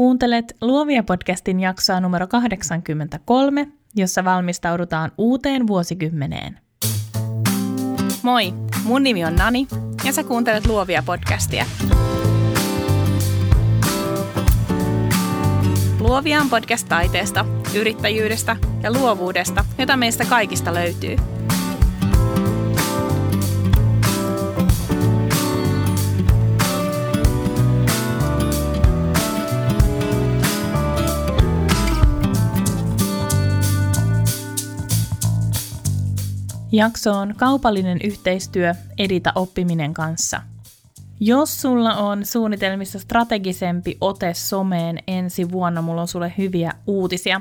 Kuuntelet Luovia podcastin jaksoa numero 83, jossa valmistaudutaan uuteen vuosikymmeneen. Moi, mun nimi on Nani ja sä kuuntelet Luovia podcastia. Luovia on podcast taiteesta, yrittäjyydestä ja luovuudesta, jota meistä kaikista löytyy – Jakso on kaupallinen yhteistyö Edita oppiminen kanssa. Jos sulla on suunnitelmissa strategisempi ote someen ensi vuonna, mulla on sulle hyviä uutisia.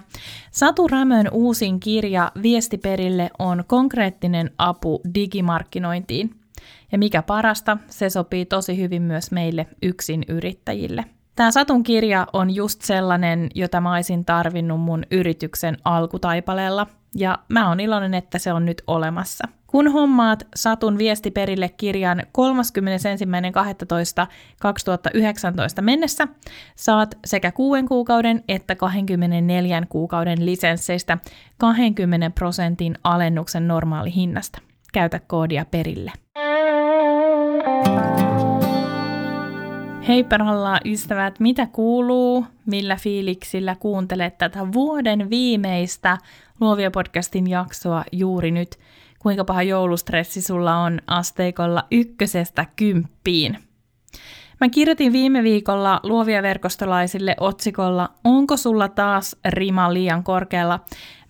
Satu Rämön uusin kirja Viestiperille on konkreettinen apu digimarkkinointiin. Ja mikä parasta, se sopii tosi hyvin myös meille yksin yrittäjille. Tämä Satun kirja on just sellainen, jota mä olisin tarvinnut mun yrityksen alkutaipaleella – ja mä oon iloinen, että se on nyt olemassa. Kun hommaat Satun viesti perille kirjan 31.12.2019 mennessä, saat sekä 6 kuukauden että 24 kuukauden lisensseistä 20 prosentin alennuksen normaali hinnasta. Käytä koodia perille. Hei perhalla ystävät, mitä kuuluu? Millä fiiliksillä kuuntelet tätä vuoden viimeistä Luovia podcastin jaksoa juuri nyt? Kuinka paha joulustressi sulla on asteikolla ykkösestä kymppiin? Mä kirjoitin viime viikolla luovia verkostolaisille otsikolla Onko sulla taas rima liian korkealla?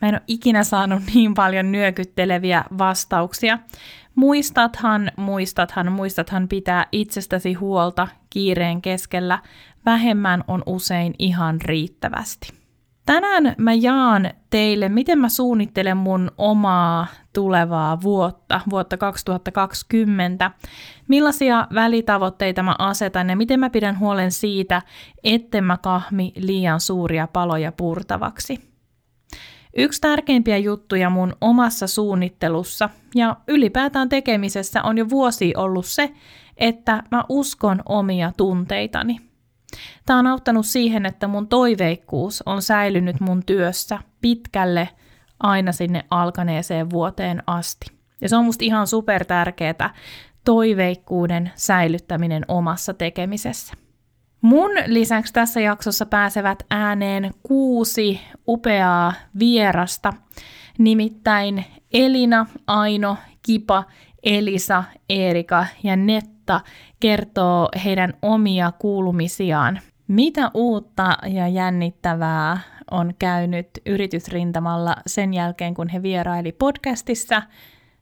Mä en ole ikinä saanut niin paljon nyökytteleviä vastauksia. Muistathan, muistathan, muistathan pitää itsestäsi huolta kiireen keskellä. Vähemmän on usein ihan riittävästi. Tänään mä jaan teille, miten mä suunnittelen mun omaa tulevaa vuotta, vuotta 2020, millaisia välitavoitteita mä asetan ja miten mä pidän huolen siitä, etten mä kahmi liian suuria paloja purtavaksi. Yksi tärkeimpiä juttuja mun omassa suunnittelussa ja ylipäätään tekemisessä on jo vuosi ollut se, että mä uskon omia tunteitani. Tämä on auttanut siihen, että mun toiveikkuus on säilynyt mun työssä pitkälle aina sinne alkaneeseen vuoteen asti. Ja se on musta ihan super tärkeää, toiveikkuuden säilyttäminen omassa tekemisessä. Mun lisäksi tässä jaksossa pääsevät ääneen kuusi upeaa vierasta, nimittäin Elina, Aino, Kipa, Elisa, Erika ja Netta kertoo heidän omia kuulumisiaan. Mitä uutta ja jännittävää on käynyt yritysrintamalla sen jälkeen, kun he vieraili podcastissa?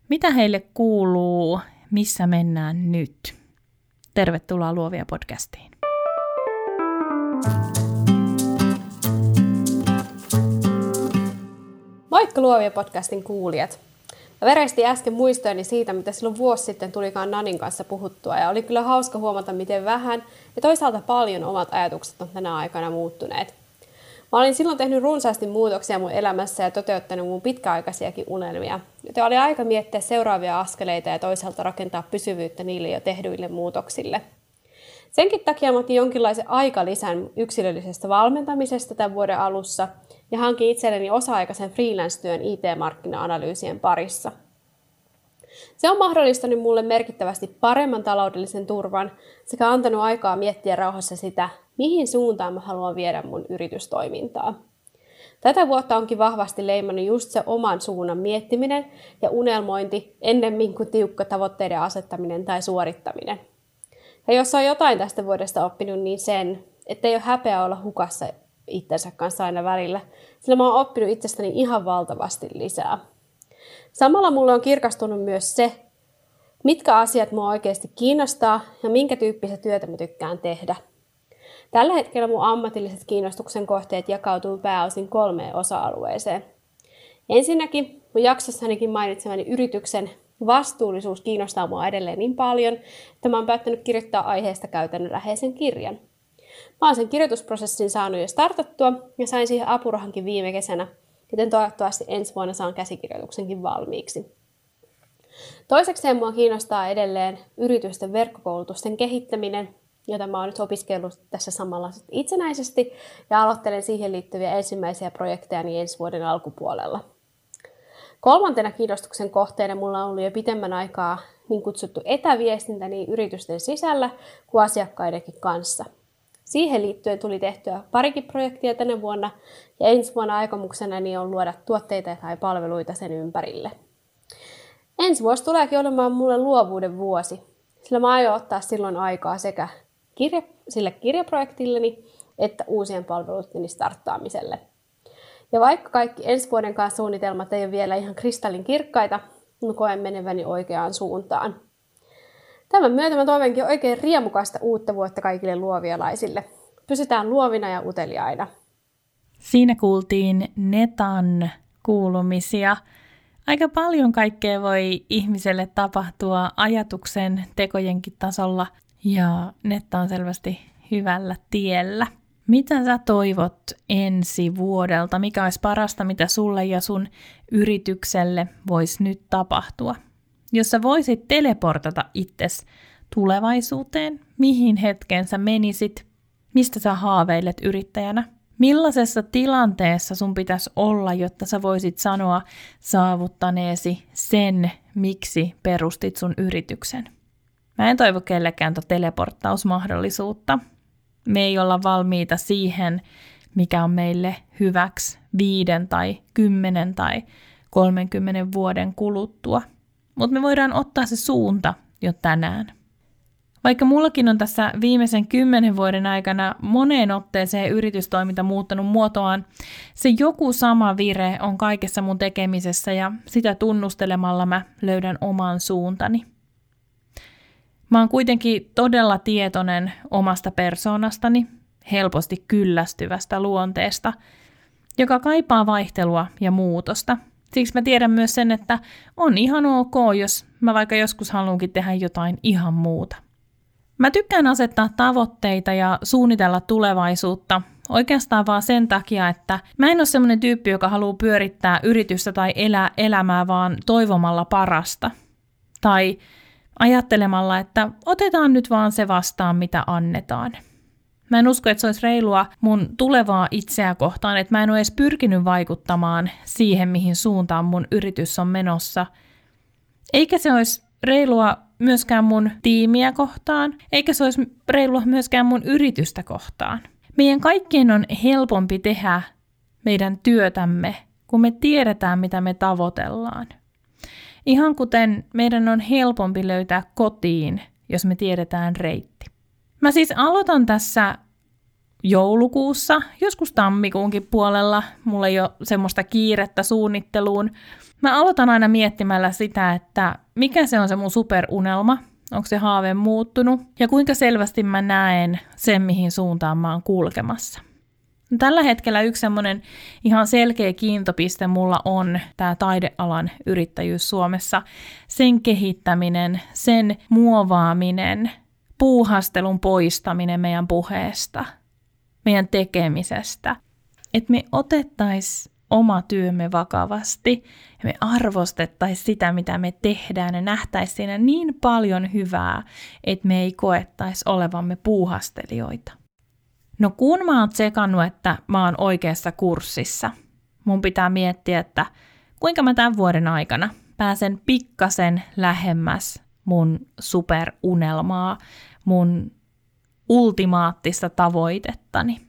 Mitä heille kuuluu? Missä mennään nyt? Tervetuloa Luovia podcastiin. Moikka Luovia podcastin kuulijat! Mä veresti äsken muistojani siitä, mitä silloin vuosi sitten tulikaan Nanin kanssa puhuttua, ja oli kyllä hauska huomata, miten vähän ja toisaalta paljon omat ajatukset on tänä aikana muuttuneet. Mä olin silloin tehnyt runsaasti muutoksia mun elämässä ja toteuttanut mun pitkäaikaisiakin unelmia, joten oli aika miettiä seuraavia askeleita ja toisaalta rakentaa pysyvyyttä niille jo tehdyille muutoksille – Senkin takia mä otin jonkinlaisen aikalisän yksilöllisestä valmentamisesta tämän vuoden alussa ja hankin itselleni osa-aikaisen freelance-työn IT-markkina-analyysien parissa. Se on mahdollistanut mulle merkittävästi paremman taloudellisen turvan sekä antanut aikaa miettiä rauhassa sitä, mihin suuntaan mä haluan viedä mun yritystoimintaa. Tätä vuotta onkin vahvasti leimannut just se oman suunnan miettiminen ja unelmointi ennemmin kuin tiukka tavoitteiden asettaminen tai suorittaminen – ja jos on jotain tästä vuodesta oppinut, niin sen, että ei ole häpeä olla hukassa itsensä kanssa aina välillä, sillä mä oon oppinut itsestäni ihan valtavasti lisää. Samalla mulle on kirkastunut myös se, mitkä asiat mua oikeasti kiinnostaa ja minkä tyyppistä työtä mä tykkään tehdä. Tällä hetkellä mun ammatilliset kiinnostuksen kohteet jakautuu pääosin kolmeen osa-alueeseen. Ensinnäkin mun jaksossanikin mainitsemani yrityksen Vastuullisuus kiinnostaa mua edelleen niin paljon, että mä oon päättänyt kirjoittaa aiheesta käytännönläheisen kirjan. Mä oon sen kirjoitusprosessin saanut jo startattua ja sain siihen apurahankin viime kesänä, joten toivottavasti ensi vuonna saan käsikirjoituksenkin valmiiksi. Toisekseen mua kiinnostaa edelleen yritysten verkkokoulutusten kehittäminen jota mä oon nyt opiskellut tässä samalla itsenäisesti ja aloittelen siihen liittyviä ensimmäisiä projekteja niin ensi vuoden alkupuolella. Kolmantena kiinnostuksen kohteena mulla on ollut jo pitemmän aikaa niin kutsuttu etäviestintä niin yritysten sisällä kuin asiakkaidenkin kanssa. Siihen liittyen tuli tehtyä parikin projektia tänä vuonna ja ensi vuonna aikomuksena niin on luoda tuotteita tai palveluita sen ympärille. Ensi vuosi tuleekin olemaan mulle luovuuden vuosi, sillä mä aion ottaa silloin aikaa sekä kirja, sille kirjaprojektilleni että uusien palveluiden starttaamiselle. Ja vaikka kaikki ensi vuoden kanssa suunnitelmat ei ole vielä ihan kristallin kirkkaita, mä koen meneväni oikeaan suuntaan. Tämän myötä mä toivonkin oikein riemukasta uutta vuotta kaikille luovialaisille. Pysytään luovina ja uteliaina. Siinä kuultiin Netan kuulumisia. Aika paljon kaikkea voi ihmiselle tapahtua ajatuksen tekojenkin tasolla ja Netta on selvästi hyvällä tiellä. Mitä sä toivot ensi vuodelta? Mikä olisi parasta, mitä sulle ja sun yritykselle voisi nyt tapahtua? Jos sä voisit teleportata itses tulevaisuuteen, mihin hetkeen sä menisit, mistä sä haaveilet yrittäjänä? Millaisessa tilanteessa sun pitäisi olla, jotta sä voisit sanoa saavuttaneesi sen, miksi perustit sun yrityksen? Mä en toivo kellekään teleporttausmahdollisuutta, me ei olla valmiita siihen, mikä on meille hyväksi viiden tai kymmenen tai 30 vuoden kuluttua. Mutta me voidaan ottaa se suunta jo tänään. Vaikka mullakin on tässä viimeisen kymmenen vuoden aikana moneen otteeseen yritystoiminta muuttanut muotoaan, se joku sama vire on kaikessa mun tekemisessä ja sitä tunnustelemalla mä löydän oman suuntani. Mä oon kuitenkin todella tietoinen omasta persoonastani, helposti kyllästyvästä luonteesta, joka kaipaa vaihtelua ja muutosta. Siksi mä tiedän myös sen, että on ihan ok, jos mä vaikka joskus haluankin tehdä jotain ihan muuta. Mä tykkään asettaa tavoitteita ja suunnitella tulevaisuutta oikeastaan vaan sen takia, että mä en ole semmoinen tyyppi, joka haluaa pyörittää yritystä tai elää elämää vaan toivomalla parasta. Tai ajattelemalla, että otetaan nyt vaan se vastaan, mitä annetaan. Mä en usko, että se olisi reilua mun tulevaa itseä kohtaan, että mä en ole edes pyrkinyt vaikuttamaan siihen, mihin suuntaan mun yritys on menossa. Eikä se olisi reilua myöskään mun tiimiä kohtaan, eikä se olisi reilua myöskään mun yritystä kohtaan. Meidän kaikkien on helpompi tehdä meidän työtämme, kun me tiedetään, mitä me tavoitellaan. Ihan kuten meidän on helpompi löytää kotiin, jos me tiedetään reitti. Mä siis aloitan tässä joulukuussa, joskus tammikuunkin puolella, mulla ei ole semmoista kiirettä suunnitteluun. Mä aloitan aina miettimällä sitä, että mikä se on se mun superunelma, onko se haave muuttunut ja kuinka selvästi mä näen sen, mihin suuntaan mä oon kulkemassa. Tällä hetkellä yksi semmoinen ihan selkeä kiintopiste mulla on tämä taidealan yrittäjyys Suomessa. Sen kehittäminen, sen muovaaminen, puuhastelun poistaminen meidän puheesta, meidän tekemisestä. Että me otettaisiin oma työmme vakavasti ja me arvostettaisiin sitä, mitä me tehdään ja nähtäisiin siinä niin paljon hyvää, että me ei koettaisi olevamme puuhastelijoita. No kun mä oon tsekannut, että mä oon oikeassa kurssissa, mun pitää miettiä, että kuinka mä tämän vuoden aikana pääsen pikkasen lähemmäs mun superunelmaa, mun ultimaattista tavoitettani.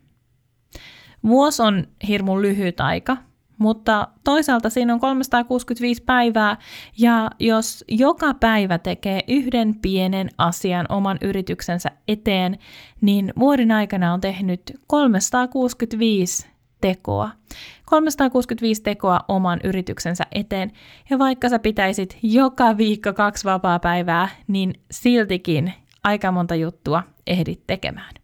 Vuosi on hirmun lyhyt aika, mutta toisaalta siinä on 365 päivää, ja jos joka päivä tekee yhden pienen asian oman yrityksensä eteen, niin vuoden aikana on tehnyt 365 tekoa. 365 tekoa oman yrityksensä eteen, ja vaikka sä pitäisit joka viikko kaksi vapaa päivää, niin siltikin aika monta juttua ehdit tekemään.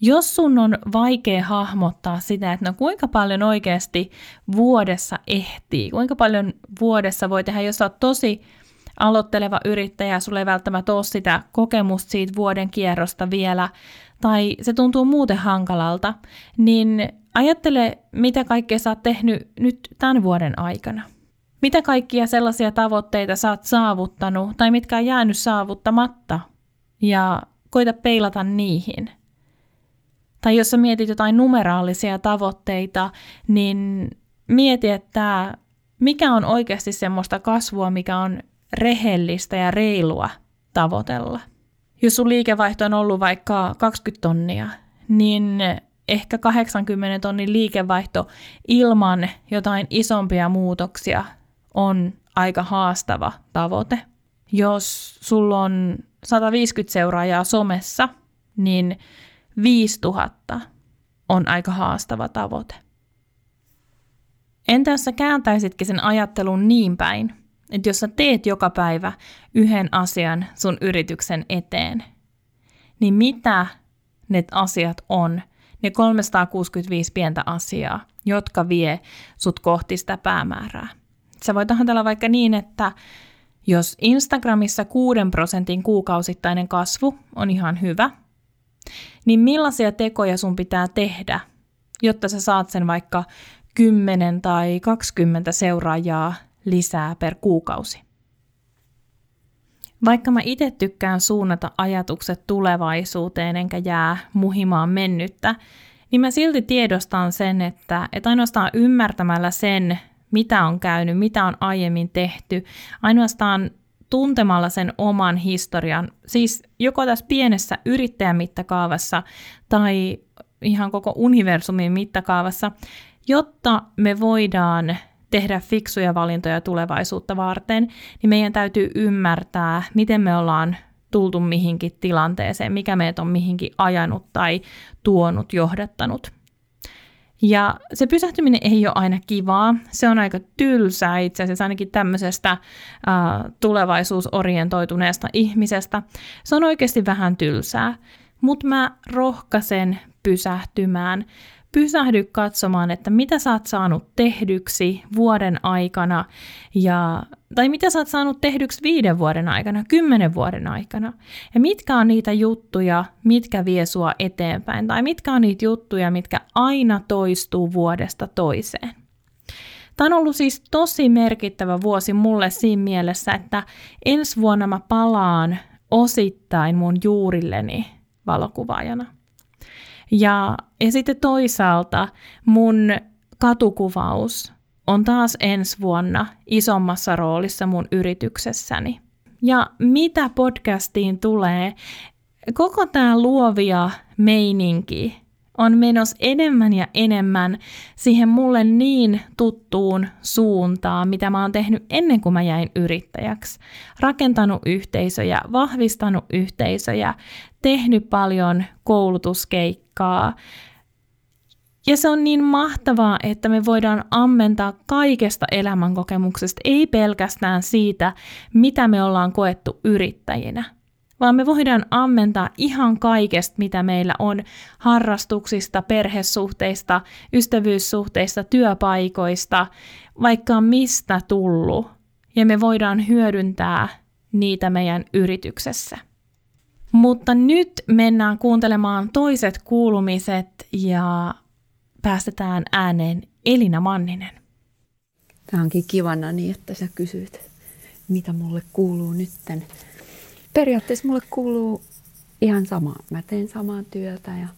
Jos sun on vaikea hahmottaa sitä, että no kuinka paljon oikeasti vuodessa ehtii, kuinka paljon vuodessa voi tehdä, jos olet tosi aloitteleva yrittäjä, sulle ei välttämättä ole sitä kokemusta siitä vuoden kierrosta vielä, tai se tuntuu muuten hankalalta, niin ajattele, mitä kaikkea sä oot tehnyt nyt tämän vuoden aikana. Mitä kaikkia sellaisia tavoitteita sä oot saavuttanut, tai mitkä on jäänyt saavuttamatta. Ja koita peilata niihin. Tai jos sä mietit jotain numeraalisia tavoitteita, niin mieti, että mikä on oikeasti semmoista kasvua, mikä on rehellistä ja reilua tavoitella. Jos sun liikevaihto on ollut vaikka 20 tonnia, niin ehkä 80 tonnin liikevaihto ilman jotain isompia muutoksia on aika haastava tavoite. Jos sulla on 150 seuraajaa somessa, niin 5000 on aika haastava tavoite. Entä jos sä kääntäisitkin sen ajattelun niin päin, että jos sä teet joka päivä yhden asian sun yrityksen eteen, niin mitä ne asiat on, ne 365 pientä asiaa, jotka vie sut kohti sitä päämäärää. Sä voit ajatella vaikka niin, että jos Instagramissa 6 prosentin kuukausittainen kasvu on ihan hyvä, niin millaisia tekoja sun pitää tehdä, jotta sä saat sen vaikka 10 tai 20 seuraajaa lisää per kuukausi? Vaikka mä itse tykkään suunnata ajatukset tulevaisuuteen enkä jää muhimaan mennyttä, niin mä silti tiedostan sen, että, että ainoastaan ymmärtämällä sen, mitä on käynyt, mitä on aiemmin tehty, ainoastaan tuntemalla sen oman historian, siis joko tässä pienessä yrittäjämittakaavassa tai ihan koko universumin mittakaavassa, jotta me voidaan tehdä fiksuja valintoja tulevaisuutta varten, niin meidän täytyy ymmärtää, miten me ollaan tultu mihinkin tilanteeseen, mikä meitä on mihinkin ajanut tai tuonut, johdattanut. Ja se pysähtyminen ei ole aina kivaa, se on aika tylsää itse asiassa ainakin tämmöisestä äh, tulevaisuusorientoituneesta ihmisestä. Se on oikeasti vähän tylsää, mutta mä rohkaisen pysähtymään, pysähdy katsomaan, että mitä sä oot saanut tehdyksi vuoden aikana, ja, tai mitä sä oot saanut tehdyksi viiden vuoden aikana, kymmenen vuoden aikana, ja mitkä on niitä juttuja, mitkä vie sua eteenpäin, tai mitkä on niitä juttuja, mitkä aina toistuu vuodesta toiseen. Tämä on ollut siis tosi merkittävä vuosi mulle siinä mielessä, että ensi vuonna mä palaan osittain mun juurilleni valokuvaajana – ja, ja sitten toisaalta mun katukuvaus on taas ensi vuonna isommassa roolissa mun yrityksessäni. Ja mitä podcastiin tulee, koko tämä luovia meininki on menossa enemmän ja enemmän siihen mulle niin tuttuun suuntaan, mitä mä oon tehnyt ennen kuin mä jäin yrittäjäksi. Rakentanut yhteisöjä, vahvistanut yhteisöjä, tehnyt paljon koulutuskeikkaa. Ja se on niin mahtavaa, että me voidaan ammentaa kaikesta elämänkokemuksesta, ei pelkästään siitä, mitä me ollaan koettu yrittäjinä – vaan me voidaan ammentaa ihan kaikesta, mitä meillä on harrastuksista, perhesuhteista, ystävyyssuhteista, työpaikoista, vaikka mistä tullut. Ja me voidaan hyödyntää niitä meidän yrityksessä. Mutta nyt mennään kuuntelemaan toiset kuulumiset ja päästetään ääneen Elina Manninen. Tämä onkin kivana niin, että sä kysyt, mitä mulle kuuluu nytten periaatteessa mulle kuuluu ihan sama. Mä teen samaa työtä ja,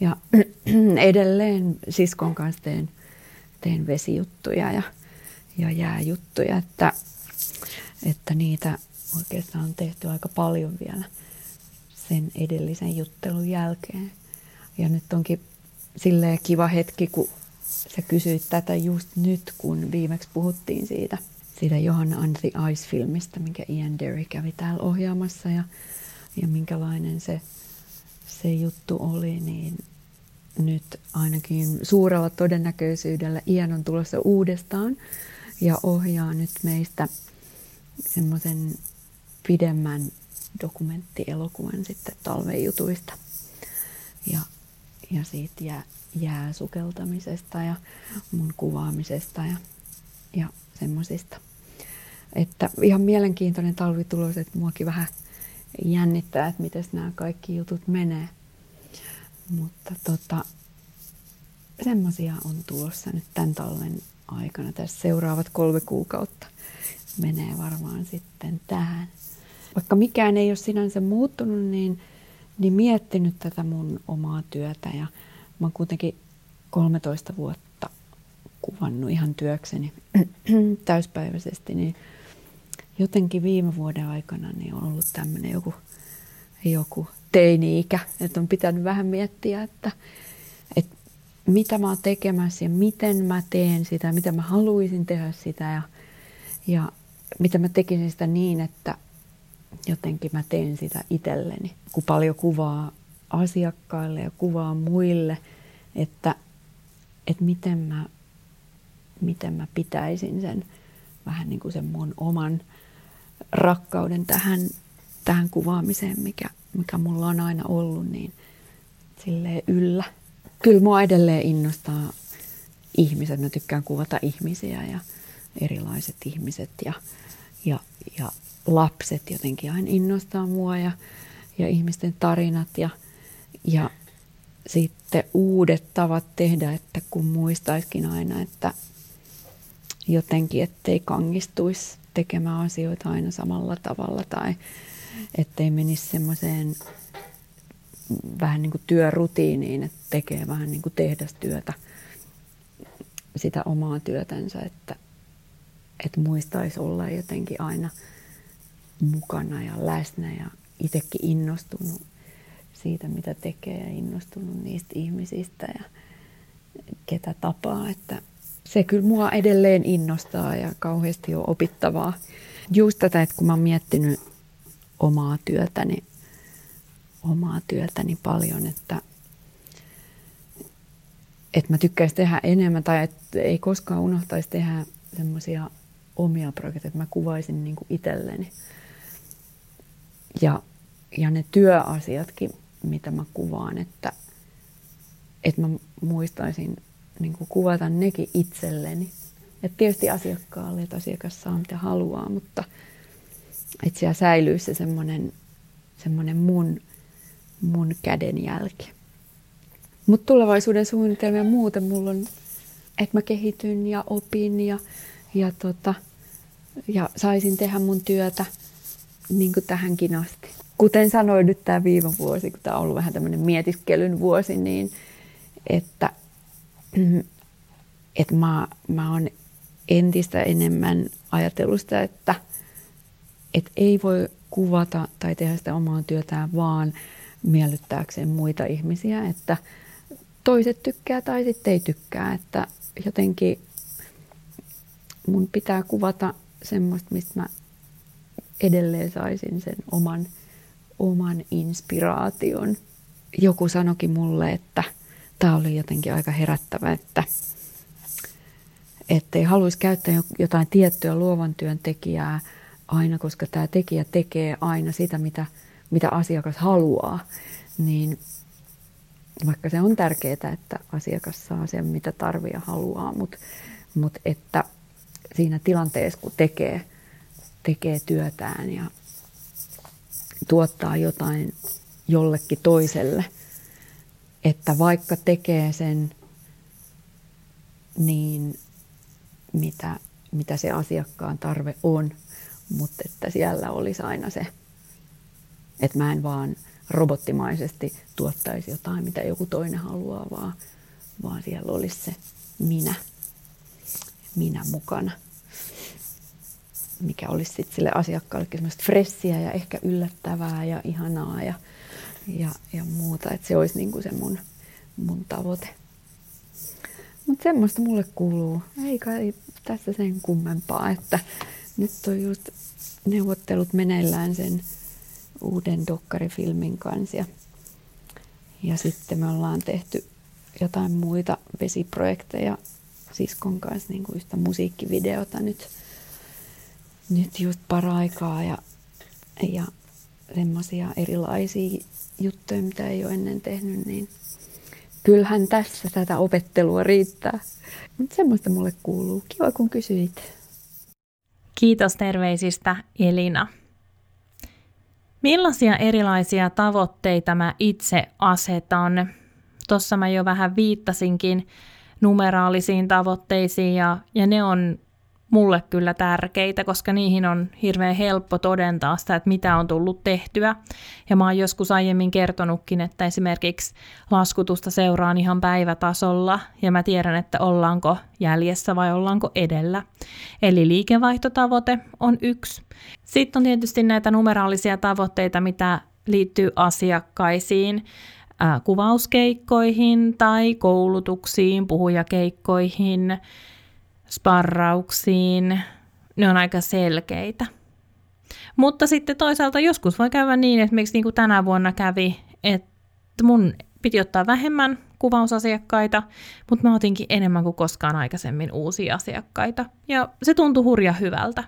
ja edelleen siskon kanssa teen, teen vesijuttuja ja, ja jääjuttuja, että, että niitä oikeastaan on tehty aika paljon vielä sen edellisen juttelun jälkeen. Ja nyt onkin silleen kiva hetki, kun sä kysyit tätä just nyt, kun viimeksi puhuttiin siitä – siitä Johanna and the Ice-filmistä, minkä Ian Derry kävi täällä ohjaamassa ja, ja minkälainen se, se juttu oli, niin nyt ainakin suurella todennäköisyydellä Ian on tulossa uudestaan ja ohjaa nyt meistä semmoisen pidemmän dokumenttielokuvan sitten talven jutuista ja, ja siitä jää, jääsukeltamisesta ja mun kuvaamisesta ja, ja semmoisista. Että ihan mielenkiintoinen talvi tulos, että muakin vähän jännittää, että miten nämä kaikki jutut menee. Mutta tota, semmoisia on tulossa nyt tämän talven aikana. Tässä seuraavat kolme kuukautta menee varmaan sitten tähän. Vaikka mikään ei ole sinänsä muuttunut, niin, niin miettinyt tätä mun omaa työtä ja mä oon kuitenkin 13 vuotta kuvannut ihan työkseni täyspäiväisesti, niin jotenkin viime vuoden aikana niin on ollut tämmöinen joku, joku teini-ikä, että on pitänyt vähän miettiä, että, että mitä mä oon tekemässä ja miten mä teen sitä, mitä mä haluaisin tehdä sitä ja, ja mitä mä tekisin sitä niin, että jotenkin mä teen sitä itselleni. Kun paljon kuvaa asiakkaille ja kuvaa muille, että, että miten, mä, miten mä pitäisin sen vähän niin kuin sen mun oman rakkauden tähän, tähän kuvaamiseen, mikä, mikä mulla on aina ollut, niin silleen yllä. Kyllä mua edelleen innostaa ihmiset. Mä tykkään kuvata ihmisiä ja erilaiset ihmiset ja, ja, ja lapset jotenkin aina innostaa mua ja, ja ihmisten tarinat ja, ja sitten uudet tavat tehdä, että kun muistaiskin aina, että jotenkin ettei kangistuisi tekemään asioita aina samalla tavalla tai ettei menisi semmoiseen vähän niin kuin työrutiiniin, että tekee vähän niin kuin tehdastyötä, sitä omaa työtänsä, että, että muistaisi olla jotenkin aina mukana ja läsnä ja itsekin innostunut siitä, mitä tekee ja innostunut niistä ihmisistä ja ketä tapaa, että se kyllä mua edelleen innostaa ja kauheasti on opittavaa. Just tätä, että kun mä oon miettinyt omaa työtäni, omaa työtäni paljon, että, että mä tykkäisin tehdä enemmän tai että ei koskaan unohtaisi tehdä semmoisia omia projekteja, että mä kuvaisin niin kuin itselleni. Ja, ja ne työasiatkin, mitä mä kuvaan, että, että mä muistaisin niin kuin kuvata nekin itselleni. Et tietysti asiakkaalle, että asiakas saa mitä haluaa, mutta että siellä säilyy se semmoinen, semmoinen mun, mun kädenjälki. Mutta tulevaisuuden suunnitelmia muuten mulla on, että mä kehityn ja opin ja, ja, tota, ja saisin tehdä mun työtä niin kuin tähänkin asti. Kuten sanoin nyt tämä viime vuosi, kun tämä on ollut vähän tämmöinen mietiskelyn vuosi, niin että. Että mä, mä oon entistä enemmän ajatellut sitä, että et ei voi kuvata tai tehdä sitä omaa työtään vaan miellyttääkseen muita ihmisiä, että toiset tykkää tai sitten ei tykkää, että jotenkin mun pitää kuvata semmoista, mistä mä edelleen saisin sen oman, oman inspiraation. Joku sanokin mulle, että – tämä oli jotenkin aika herättävä, että ei haluaisi käyttää jotain tiettyä luovan työn tekijää aina, koska tämä tekijä tekee aina sitä, mitä, mitä asiakas haluaa, niin vaikka se on tärkeää, että asiakas saa sen, mitä tarvii ja haluaa, mutta mut että siinä tilanteessa, kun tekee, tekee työtään ja tuottaa jotain jollekin toiselle – että vaikka tekee sen niin, mitä, mitä se asiakkaan tarve on, mutta että siellä olisi aina se, että mä en vaan robottimaisesti tuottaisi jotain, mitä joku toinen haluaa, vaan, vaan siellä olisi se minä, minä mukana, mikä olisi sitten sille asiakkaallekin semmoista fressiä ja ehkä yllättävää ja ihanaa ja, ja, ja muuta. Että se olisi niin kuin se mun, mun tavoite. Mutta semmoista mulle kuuluu. Ei kai tässä sen kummempaa, että nyt on just neuvottelut meneillään sen uuden dokkarifilmin kanssa. Ja, ja sitten me ollaan tehty jotain muita vesiprojekteja siskon kanssa, niin kuin yhtä musiikkivideota nyt, nyt just paraikaa ja, ja semmoisia erilaisia juttuja, mitä ei ole ennen tehnyt, niin kyllähän tässä tätä opettelua riittää. Mutta semmoista mulle kuuluu. Kiva, kun kysyit. Kiitos terveisistä, Elina. Millaisia erilaisia tavoitteita mä itse asetan? Tuossa mä jo vähän viittasinkin numeraalisiin tavoitteisiin ja, ja ne on mulle kyllä tärkeitä, koska niihin on hirveän helppo todentaa sitä, että mitä on tullut tehtyä. Ja mä oon joskus aiemmin kertonutkin, että esimerkiksi laskutusta seuraan ihan päivätasolla, ja mä tiedän, että ollaanko jäljessä vai ollaanko edellä. Eli liikevaihtotavoite on yksi. Sitten on tietysti näitä numeraalisia tavoitteita, mitä liittyy asiakkaisiin, kuvauskeikkoihin tai koulutuksiin, puhujakeikkoihin, sparrauksiin, ne on aika selkeitä. Mutta sitten toisaalta joskus voi käydä niin, että miksi niin kuin tänä vuonna kävi, että mun piti ottaa vähemmän kuvausasiakkaita, mutta mä otinkin enemmän kuin koskaan aikaisemmin uusia asiakkaita. Ja se tuntui hurja hyvältä.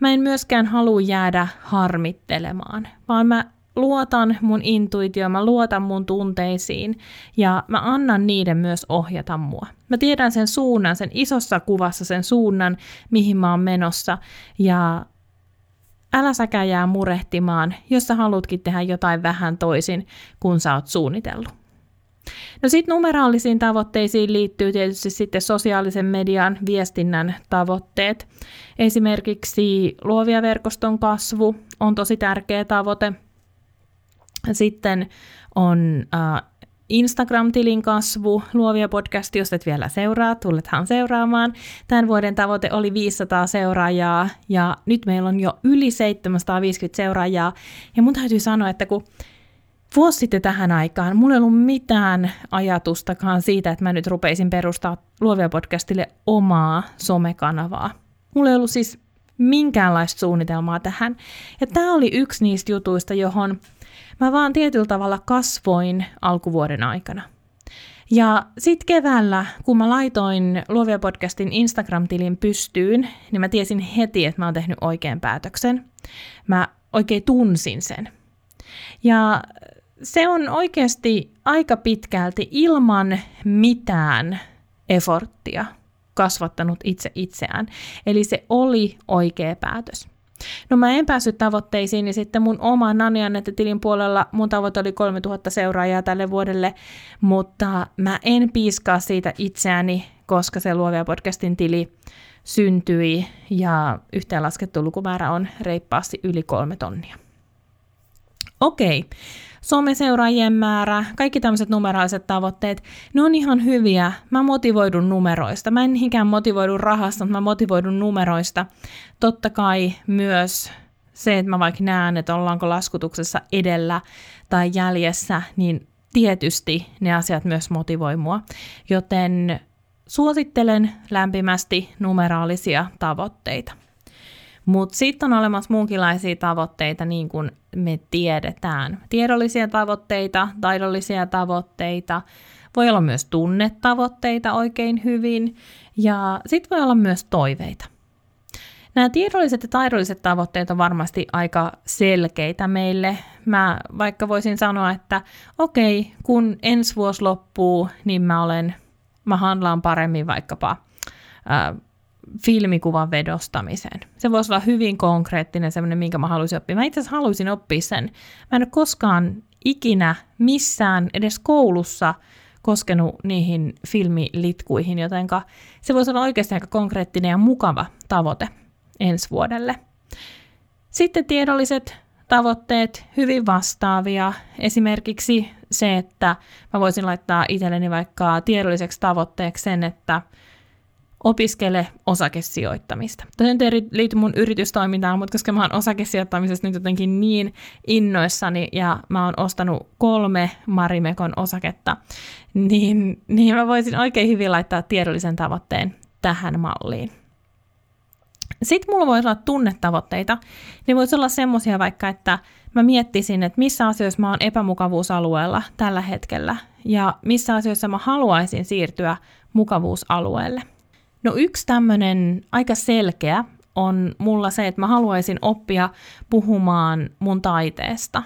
Mä en myöskään halua jäädä harmittelemaan, vaan mä luotan mun intuitioon, mä luotan mun tunteisiin ja mä annan niiden myös ohjata mua. Mä tiedän sen suunnan, sen isossa kuvassa sen suunnan, mihin mä oon menossa ja älä säkään jää murehtimaan, jos sä haluatkin tehdä jotain vähän toisin, kun sä oot suunnitellut. No sitten numeraalisiin tavoitteisiin liittyy tietysti sitten sosiaalisen median viestinnän tavoitteet. Esimerkiksi luovia verkoston kasvu on tosi tärkeä tavoite – sitten on äh, Instagram-tilin kasvu, Luovia podcast, jos et vielä seuraa, tulethan seuraamaan. Tämän vuoden tavoite oli 500 seuraajaa ja nyt meillä on jo yli 750 seuraajaa. Ja mun täytyy sanoa, että kun vuosi sitten tähän aikaan, mulla ei ollut mitään ajatustakaan siitä, että mä nyt rupeisin perustaa Luovia podcastille omaa somekanavaa. Mulla ei ollut siis minkäänlaista suunnitelmaa tähän. Ja tämä oli yksi niistä jutuista, johon Mä vaan tietyllä tavalla kasvoin alkuvuoden aikana. Ja sitten keväällä, kun mä laitoin Luovia podcastin Instagram-tilin pystyyn, niin mä tiesin heti, että mä oon tehnyt oikean päätöksen. Mä oikein tunsin sen. Ja se on oikeasti aika pitkälti ilman mitään eforttia kasvattanut itse itseään. Eli se oli oikea päätös. No mä en päässyt tavoitteisiin, niin sitten mun oma Nani tilin puolella mun tavoite oli 3000 seuraajaa tälle vuodelle, mutta mä en piiskaa siitä itseäni, koska se Luovia podcastin tili syntyi ja yhteenlaskettu lukumäärä on reippaasti yli kolme tonnia. Okei, someseuraajien määrä, kaikki tämmöiset numeraaliset tavoitteet, ne on ihan hyviä. Mä motivoidun numeroista. Mä en niinkään motivoidu rahasta, mutta mä motivoidun numeroista. Totta kai myös se, että mä vaikka näen, että ollaanko laskutuksessa edellä tai jäljessä, niin tietysti ne asiat myös motivoi mua. Joten suosittelen lämpimästi numeraalisia tavoitteita. Mutta sitten on olemassa muunkinlaisia tavoitteita, niin kuin me tiedetään. Tiedollisia tavoitteita, taidollisia tavoitteita, voi olla myös tunnetavoitteita oikein hyvin, ja sitten voi olla myös toiveita. Nämä tiedolliset ja taidolliset tavoitteet on varmasti aika selkeitä meille. Mä vaikka voisin sanoa, että okei, kun ensi vuosi loppuu, niin mä olen, mä handlaan paremmin vaikkapa filmikuvan vedostamiseen. Se voisi olla hyvin konkreettinen, semmoinen, minkä mä haluaisin oppia. Mä itse asiassa haluaisin oppia sen. Mä en ole koskaan ikinä missään, edes koulussa, koskenut niihin filmilitkuihin, jotenka se voisi olla oikeasti aika konkreettinen ja mukava tavoite ensi vuodelle. Sitten tiedolliset tavoitteet, hyvin vastaavia. Esimerkiksi se, että mä voisin laittaa itselleni vaikka tiedolliseksi tavoitteeksi sen, että opiskele osakesijoittamista. Tämä ei liity mun yritystoimintaan, mutta koska mä oon osakesijoittamisesta nyt jotenkin niin innoissani ja mä oon ostanut kolme Marimekon osaketta, niin, niin mä voisin oikein hyvin laittaa tiedollisen tavoitteen tähän malliin. Sitten mulla voisi olla tunnetavoitteita. Ne voisi olla semmoisia vaikka, että mä miettisin, että missä asioissa mä oon epämukavuusalueella tällä hetkellä ja missä asioissa mä haluaisin siirtyä mukavuusalueelle – No yksi tämmöinen aika selkeä on mulla se, että mä haluaisin oppia puhumaan mun taiteesta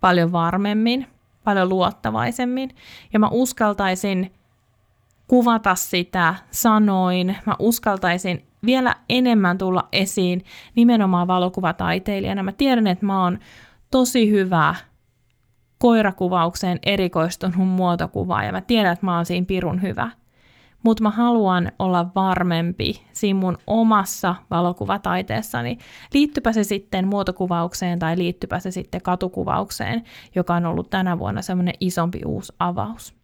paljon varmemmin, paljon luottavaisemmin, ja mä uskaltaisin kuvata sitä sanoin, mä uskaltaisin vielä enemmän tulla esiin nimenomaan valokuvataiteilijana. Mä tiedän, että mä oon tosi hyvä koirakuvaukseen erikoistunut muotokuva ja mä tiedän, että mä oon siinä pirun hyvä. Mutta mä haluan olla varmempi siinä mun omassa valokuvataiteessani. Liittypä se sitten muotokuvaukseen tai liittypä se sitten katukuvaukseen, joka on ollut tänä vuonna semmoinen isompi uusi avaus.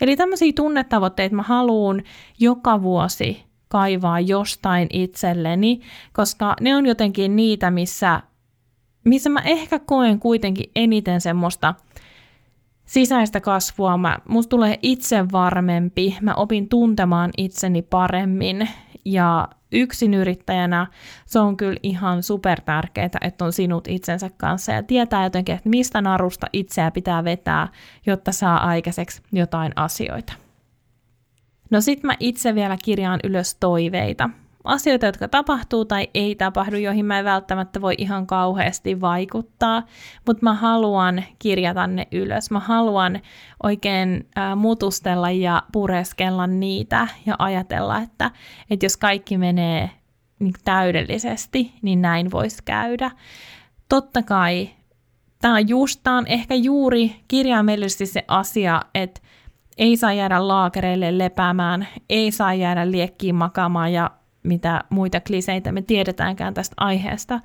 Eli tämmöisiä tunnetavoitteita mä haluan joka vuosi kaivaa jostain itselleni, koska ne on jotenkin niitä, missä, missä mä ehkä koen kuitenkin eniten semmoista sisäistä kasvua. Mä, musta tulee itse varmempi, mä opin tuntemaan itseni paremmin ja yksin yrittäjänä se on kyllä ihan super tärkeää, että on sinut itsensä kanssa ja tietää jotenkin, että mistä narusta itseä pitää vetää, jotta saa aikaiseksi jotain asioita. No sit mä itse vielä kirjaan ylös toiveita. Asioita, jotka tapahtuu tai ei tapahdu, joihin mä en välttämättä voi ihan kauheasti vaikuttaa, mutta mä haluan kirjata ne ylös. Mä haluan oikein äh, mutustella ja pureskella niitä ja ajatella, että, että jos kaikki menee niin täydellisesti, niin näin voisi käydä. Totta kai tämä on just, on ehkä juuri kirjaimellisesti se asia, että ei saa jäädä laakereille lepäämään, ei saa jäädä liekkiin makaamaan ja mitä muita kliseitä me tiedetäänkään tästä aiheesta.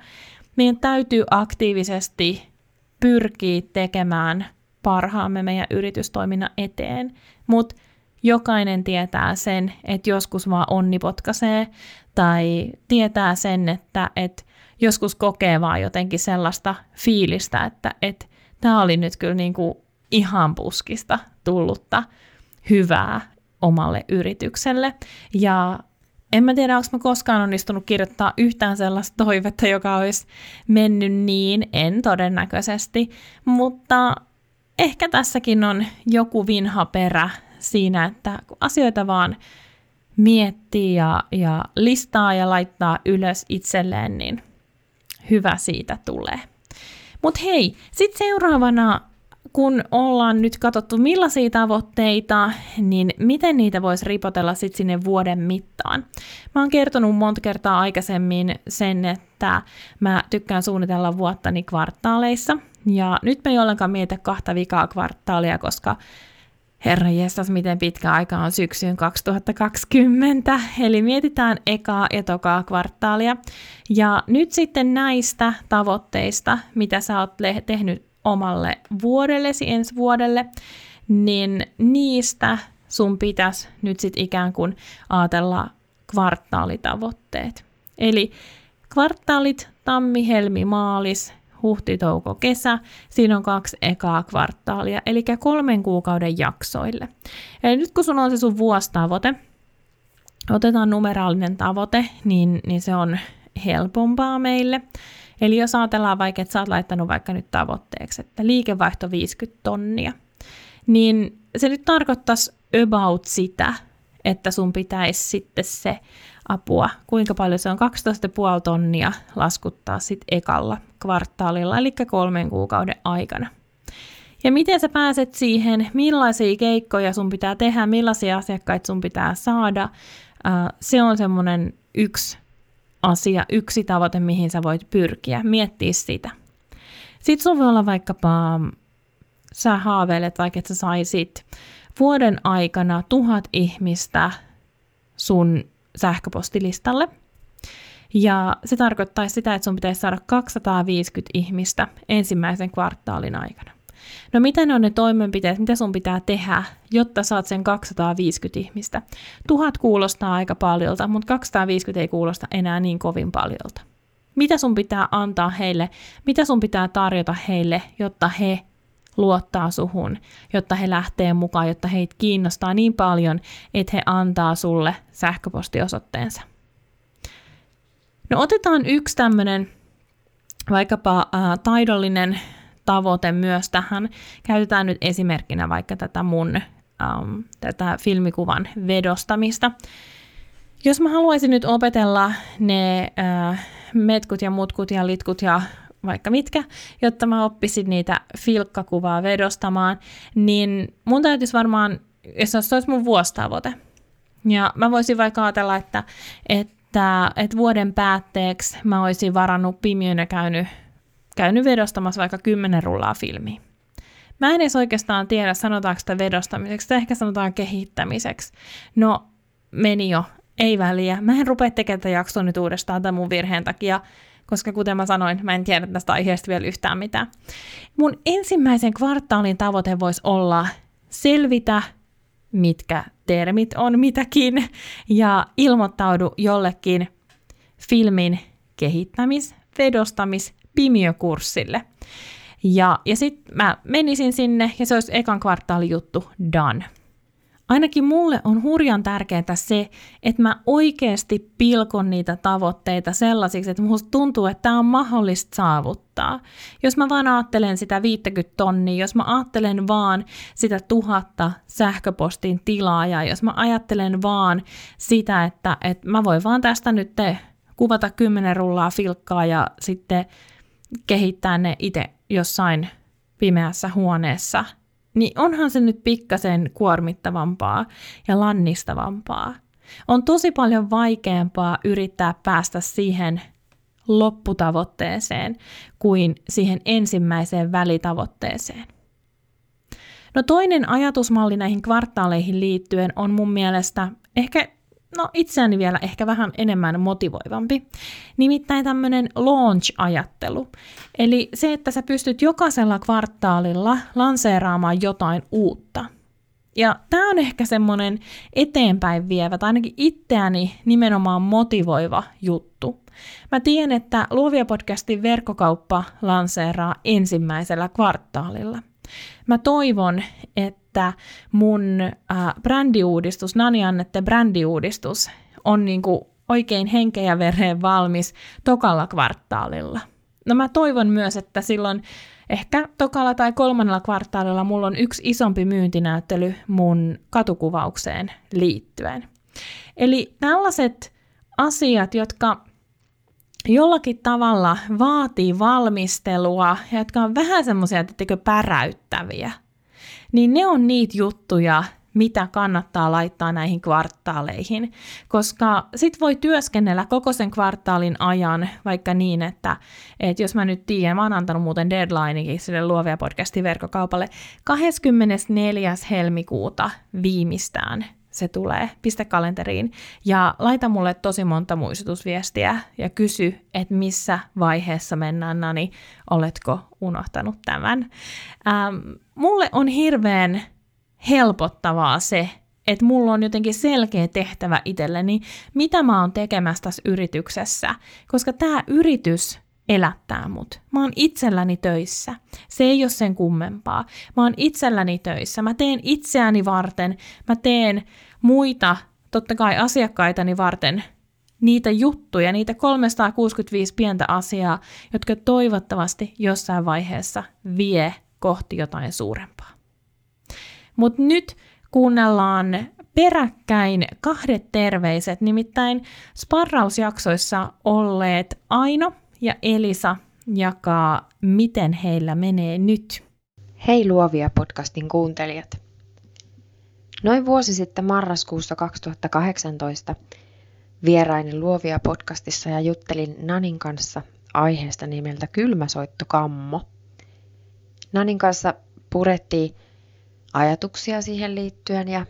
Meidän täytyy aktiivisesti pyrkiä tekemään parhaamme meidän yritystoiminnan eteen, mutta jokainen tietää sen, että joskus vaan onni potkaisee, tai tietää sen, että, että joskus kokee vaan jotenkin sellaista fiilistä, että, että tämä oli nyt kyllä niin kuin ihan puskista tullutta hyvää omalle yritykselle. Ja en mä tiedä, onko mä koskaan onnistunut kirjoittaa yhtään sellaista toivetta, joka olisi mennyt niin, en todennäköisesti, mutta ehkä tässäkin on joku vinha perä siinä, että kun asioita vaan miettii ja, ja listaa ja laittaa ylös itselleen, niin hyvä siitä tulee. Mutta hei, sitten seuraavana kun ollaan nyt katsottu millaisia tavoitteita, niin miten niitä voisi ripotella sitten sinne vuoden mittaan. Mä oon kertonut monta kertaa aikaisemmin sen, että mä tykkään suunnitella vuottani kvartaaleissa, ja nyt me ei ollenkaan mietitä kahta vikaa kvartaalia, koska Herra jestas, miten pitkä aika on syksyyn 2020. Eli mietitään ekaa ja tokaa kvartaalia. Ja nyt sitten näistä tavoitteista, mitä sä oot tehnyt omalle vuodellesi ensi vuodelle, niin niistä sun pitäisi nyt sitten ikään kuin ajatella kvartaalitavoitteet. Eli kvartaalit tammi, helmi, maalis, huhti, touko, kesä. Siinä on kaksi ekaa kvartaalia, eli kolmen kuukauden jaksoille. Eli nyt kun sun on se sun vuostavoite, otetaan numeraalinen tavoite, niin, niin se on helpompaa meille. Eli jos ajatellaan vaikka, että sä oot laittanut vaikka nyt tavoitteeksi, että liikevaihto 50 tonnia, niin se nyt tarkoittaisi about sitä, että sun pitäisi sitten se apua, kuinka paljon se on 12,5 tonnia laskuttaa sitten ekalla kvartaalilla, eli kolmen kuukauden aikana. Ja miten sä pääset siihen, millaisia keikkoja sun pitää tehdä, millaisia asiakkaita sun pitää saada, se on semmoinen yksi asia, yksi tavoite, mihin sä voit pyrkiä, miettiä sitä. Sitten sulla voi olla vaikkapa, sä haaveilet vaikka, että sä saisit vuoden aikana tuhat ihmistä sun sähköpostilistalle. Ja se tarkoittaisi sitä, että sun pitäisi saada 250 ihmistä ensimmäisen kvartaalin aikana. No miten on ne toimenpiteet, mitä sun pitää tehdä, jotta saat sen 250 ihmistä? Tuhat kuulostaa aika paljolta, mutta 250 ei kuulosta enää niin kovin paljolta. Mitä sun pitää antaa heille, mitä sun pitää tarjota heille, jotta he luottaa suhun, jotta he lähtee mukaan, jotta heitä kiinnostaa niin paljon, että he antaa sulle sähköpostiosoitteensa. No otetaan yksi tämmöinen vaikkapa äh, taidollinen tavoite myös tähän. Käytetään nyt esimerkkinä vaikka tätä mun um, tätä filmikuvan vedostamista. Jos mä haluaisin nyt opetella ne uh, metkut ja mutkut ja litkut ja vaikka mitkä, jotta mä oppisin niitä filkkakuvaa vedostamaan, niin mun täytyisi varmaan, jos se olisi mun vuostavoite, ja mä voisin vaikka ajatella, että, että, että vuoden päätteeksi mä olisin varannut pimiön ja käynyt käynyt vedostamassa vaikka kymmenen rullaa filmiä. Mä en edes oikeastaan tiedä, sanotaanko sitä vedostamiseksi, tai ehkä sanotaan kehittämiseksi. No, meni jo, ei väliä. Mä en rupea tekemään tätä jaksoa nyt uudestaan tämän mun virheen takia, koska kuten mä sanoin, mä en tiedä tästä aiheesta vielä yhtään mitään. Mun ensimmäisen kvartaalin tavoite voisi olla selvitä, mitkä termit on mitäkin, ja ilmoittaudu jollekin filmin kehittämis, vedostamis, pimiökurssille. Ja, ja sitten mä menisin sinne, ja se olisi ekan kvartaalin juttu done. Ainakin mulle on hurjan tärkeää se, että mä oikeasti pilkon niitä tavoitteita sellaisiksi, että musta tuntuu, että tämä on mahdollista saavuttaa. Jos mä vaan ajattelen sitä 50 tonnia, jos mä ajattelen vaan sitä tuhatta sähköpostin tilaajaa, jos mä ajattelen vaan sitä, että, että mä voin vaan tästä nyt te kuvata kymmenen rullaa filkkaa ja sitten kehittää ne itse jossain pimeässä huoneessa – niin onhan se nyt pikkasen kuormittavampaa ja lannistavampaa. On tosi paljon vaikeampaa yrittää päästä siihen lopputavoitteeseen kuin siihen ensimmäiseen välitavoitteeseen. No toinen ajatusmalli näihin kvartaaleihin liittyen on mun mielestä ehkä no itseäni vielä ehkä vähän enemmän motivoivampi. Nimittäin tämmöinen launch-ajattelu. Eli se, että sä pystyt jokaisella kvartaalilla lanseeraamaan jotain uutta. Ja tämä on ehkä semmoinen eteenpäin vievä, tai ainakin itseäni nimenomaan motivoiva juttu. Mä tiedän, että Luovia podcastin verkkokauppa lanseeraa ensimmäisellä kvartaalilla. Mä toivon, että että mun äh, brändiuudistus, Nani Annette brändiuudistus on niinku oikein henkeä ja vereen valmis tokalla kvartaalilla. No mä toivon myös, että silloin ehkä tokalla tai kolmannella kvartaalilla mulla on yksi isompi myyntinäyttely mun katukuvaukseen liittyen. Eli tällaiset asiat, jotka jollakin tavalla vaatii valmistelua ja jotka on vähän semmoisia, että päräyttäviä, niin ne on niitä juttuja, mitä kannattaa laittaa näihin kvartaaleihin, koska sit voi työskennellä koko sen kvartaalin ajan vaikka niin, että, että jos mä nyt tiedän, mä oon antanut muuten deadlinekin sille Luovia podcastin verkkokaupalle, 24. helmikuuta viimeistään se tulee, pistä kalenteriin ja laita mulle tosi monta muistutusviestiä ja kysy, että missä vaiheessa mennään, Nani, oletko unohtanut tämän. Ähm, mulle on hirveän helpottavaa se, että mulla on jotenkin selkeä tehtävä itselleni, mitä mä oon tekemässä tässä yrityksessä, koska tämä yritys elättää mut. Mä oon itselläni töissä. Se ei ole sen kummempaa. Mä oon itselläni töissä. Mä teen itseäni varten. Mä teen muita, totta kai asiakkaitani varten, niitä juttuja, niitä 365 pientä asiaa, jotka toivottavasti jossain vaiheessa vie kohti jotain suurempaa. Mutta nyt kuunnellaan peräkkäin kahdet terveiset, nimittäin sparrausjaksoissa olleet Aino ja Elisa jakaa, miten heillä menee nyt. Hei luovia podcastin kuuntelijat. Noin vuosi sitten marraskuussa 2018 vierainen luovia podcastissa ja juttelin Nanin kanssa aiheesta nimeltä Kylmäsoitto Kammo. Nanin kanssa purettiin ajatuksia siihen liittyen ja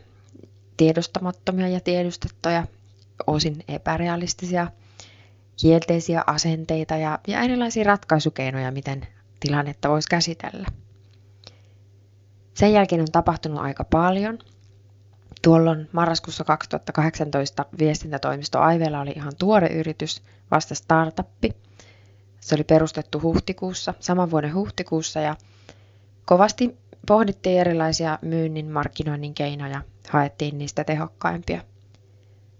tiedostamattomia ja tiedostettuja, osin epärealistisia kielteisiä asenteita ja, ja erilaisia ratkaisukeinoja, miten tilannetta voisi käsitellä. Sen jälkeen on tapahtunut aika paljon. Tuolloin marraskuussa 2018 viestintätoimisto Aivella oli ihan tuore yritys, vasta startuppi. Se oli perustettu huhtikuussa, saman vuoden huhtikuussa ja kovasti pohdittiin erilaisia myynnin markkinoinnin keinoja, haettiin niistä tehokkaimpia.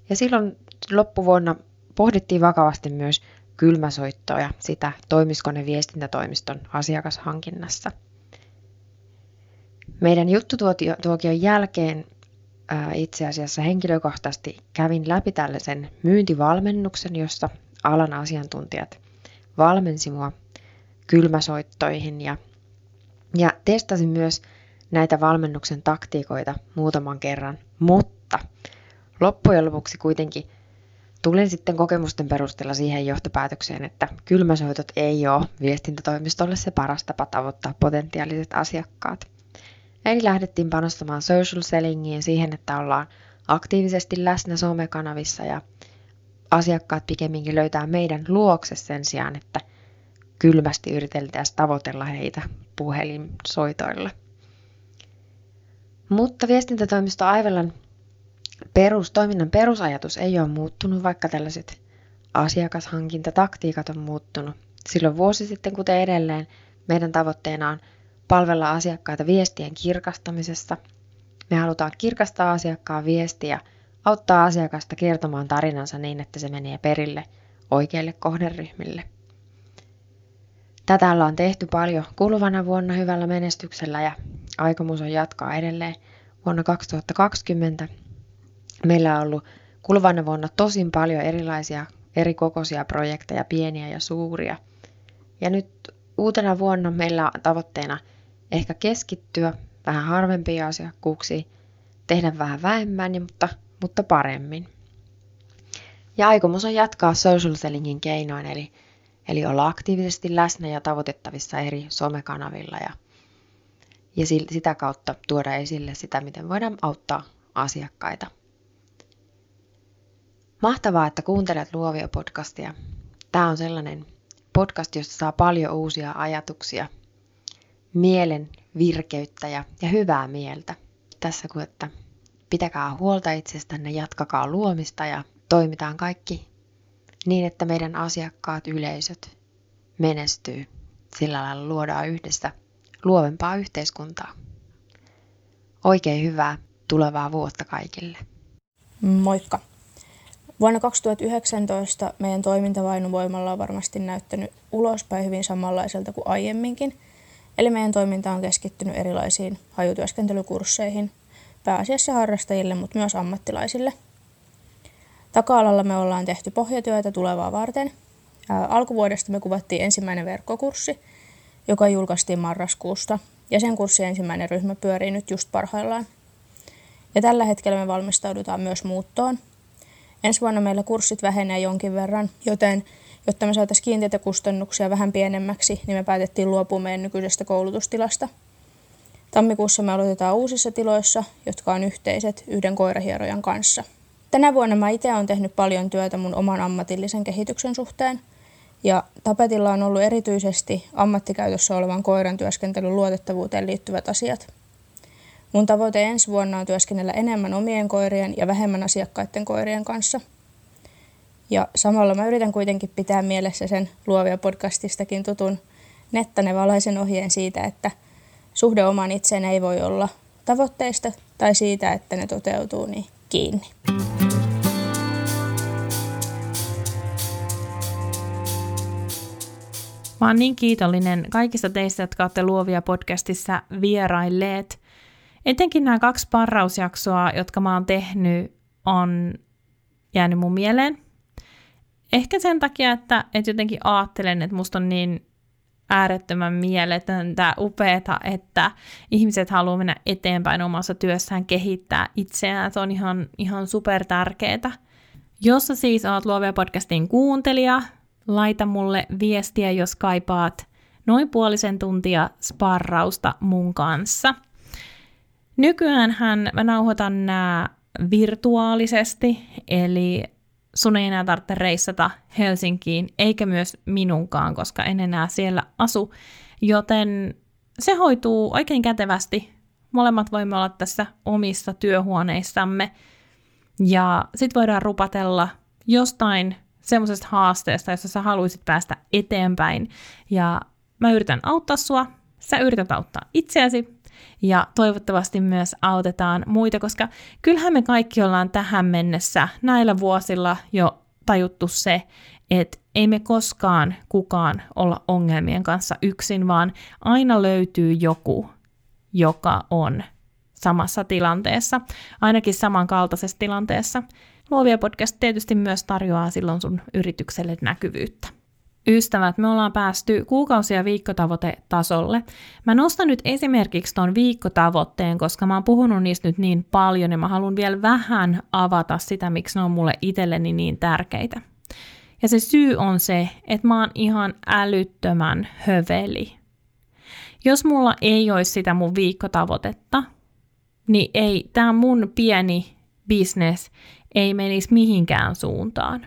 Ja silloin loppuvuonna pohdittiin vakavasti myös kylmäsoittoa ja sitä toimiskone viestintätoimiston asiakashankinnassa. Meidän juttutuokion jälkeen itse asiassa henkilökohtaisesti kävin läpi tällaisen myyntivalmennuksen, jossa alan asiantuntijat valmensi mua kylmäsoittoihin ja, ja testasin myös näitä valmennuksen taktiikoita muutaman kerran, mutta loppujen lopuksi kuitenkin – Tulin sitten kokemusten perusteella siihen johtopäätökseen, että kylmäsoitot ei ole viestintätoimistolle se paras tapa tavoittaa potentiaaliset asiakkaat. Eli lähdettiin panostamaan social sellingiin siihen, että ollaan aktiivisesti läsnä somekanavissa ja asiakkaat pikemminkin löytää meidän luokse sen sijaan, että kylmästi yriteltäisiin tavoitella heitä puhelinsoitoilla. Mutta viestintätoimisto Aivelan perus, toiminnan perusajatus ei ole muuttunut, vaikka tällaiset asiakashankintataktiikat on muuttunut. Silloin vuosi sitten, kuten edelleen, meidän tavoitteena on palvella asiakkaita viestien kirkastamisessa. Me halutaan kirkastaa asiakkaan viestiä, auttaa asiakasta kertomaan tarinansa niin, että se menee perille oikeille kohderyhmille. Tätä ollaan tehty paljon kuluvana vuonna hyvällä menestyksellä ja aikomus on jatkaa edelleen vuonna 2020. Meillä on ollut kuluvana vuonna tosin paljon erilaisia eri kokoisia projekteja, pieniä ja suuria. Ja nyt uutena vuonna meillä on tavoitteena ehkä keskittyä vähän harvempiin asiakkuuksiin, tehdä vähän vähemmän, mutta, mutta paremmin. Ja aikomus on jatkaa social sellingin keinoin, eli, eli olla aktiivisesti läsnä ja tavoitettavissa eri somekanavilla ja, ja sitä kautta tuoda esille sitä, miten voidaan auttaa asiakkaita. Mahtavaa, että kuuntelet Luovia podcastia. Tämä on sellainen podcast, josta saa paljon uusia ajatuksia, mielen virkeyttä ja, ja hyvää mieltä. Tässä kun, että pitäkää huolta itsestänne, jatkakaa luomista ja toimitaan kaikki niin, että meidän asiakkaat, yleisöt menestyy. Sillä lailla luodaan yhdessä luovempaa yhteiskuntaa. Oikein hyvää tulevaa vuotta kaikille. Moikka! Vuonna 2019 meidän toiminta Vainuvoimalla on varmasti näyttänyt ulospäin hyvin samanlaiselta kuin aiemminkin. Eli meidän toiminta on keskittynyt erilaisiin hajutyöskentelykursseihin, pääasiassa harrastajille, mutta myös ammattilaisille. Taka-alalla me ollaan tehty pohjatyötä tulevaa varten. alkuvuodesta me kuvattiin ensimmäinen verkkokurssi, joka julkaistiin marraskuusta, ja sen kurssin ensimmäinen ryhmä pyörii nyt just parhaillaan. Ja tällä hetkellä me valmistaudutaan myös muuttoon, Ensi vuonna meillä kurssit vähenee jonkin verran, joten jotta me saataisiin kiinteitä kustannuksia vähän pienemmäksi, niin me päätettiin luopua meidän nykyisestä koulutustilasta. Tammikuussa me aloitetaan uusissa tiloissa, jotka on yhteiset yhden koirahierojan kanssa. Tänä vuonna mä itse olen tehnyt paljon työtä mun oman ammatillisen kehityksen suhteen, ja tapetilla on ollut erityisesti ammattikäytössä olevan koiran työskentelyn luotettavuuteen liittyvät asiat – Mun tavoite ensi vuonna on työskennellä enemmän omien koirien ja vähemmän asiakkaiden koirien kanssa. Ja samalla mä yritän kuitenkin pitää mielessä sen luovia podcastistakin tutun nettänevalaisen ohjeen siitä, että suhde oman itseen ei voi olla tavoitteista tai siitä, että ne toteutuu, niin kiinni. Mä oon niin kiitollinen kaikista teistä, jotka olette Luovia podcastissa vierailleet. Etenkin nämä kaksi parrausjaksoa, jotka mä oon tehnyt, on jäänyt mun mieleen. Ehkä sen takia, että, että jotenkin ajattelen, että musta on niin äärettömän mieletöntä, upeeta, että ihmiset haluaa mennä eteenpäin omassa työssään, kehittää itseään. Se on ihan, ihan super tärkeää. Jos sä siis oot Luovia podcastin kuuntelija, laita mulle viestiä, jos kaipaat noin puolisen tuntia sparrausta mun kanssa – Nykyään mä nauhoitan nämä virtuaalisesti, eli sun ei enää tarvitse reissata Helsinkiin, eikä myös minunkaan, koska en enää siellä asu, joten se hoituu oikein kätevästi. Molemmat voimme olla tässä omissa työhuoneissamme, ja sitten voidaan rupatella jostain semmoisesta haasteesta, jossa sä haluaisit päästä eteenpäin, ja mä yritän auttaa sua, sä yrität auttaa itseäsi, ja toivottavasti myös autetaan muita, koska kyllähän me kaikki ollaan tähän mennessä näillä vuosilla jo tajuttu se, että ei me koskaan kukaan olla ongelmien kanssa yksin, vaan aina löytyy joku, joka on samassa tilanteessa, ainakin samankaltaisessa tilanteessa. Luovia podcast tietysti myös tarjoaa silloin sun yritykselle näkyvyyttä. Ystävät, me ollaan päästy kuukausi- ja viikkotavoitetasolle. Mä nostan nyt esimerkiksi ton viikkotavoitteen, koska mä oon puhunut niistä nyt niin paljon ja mä haluan vielä vähän avata sitä, miksi ne on mulle itselleni niin tärkeitä. Ja se syy on se, että mä oon ihan älyttömän höveli. Jos mulla ei olisi sitä mun viikkotavoitetta, niin ei tämä mun pieni business ei menisi mihinkään suuntaan.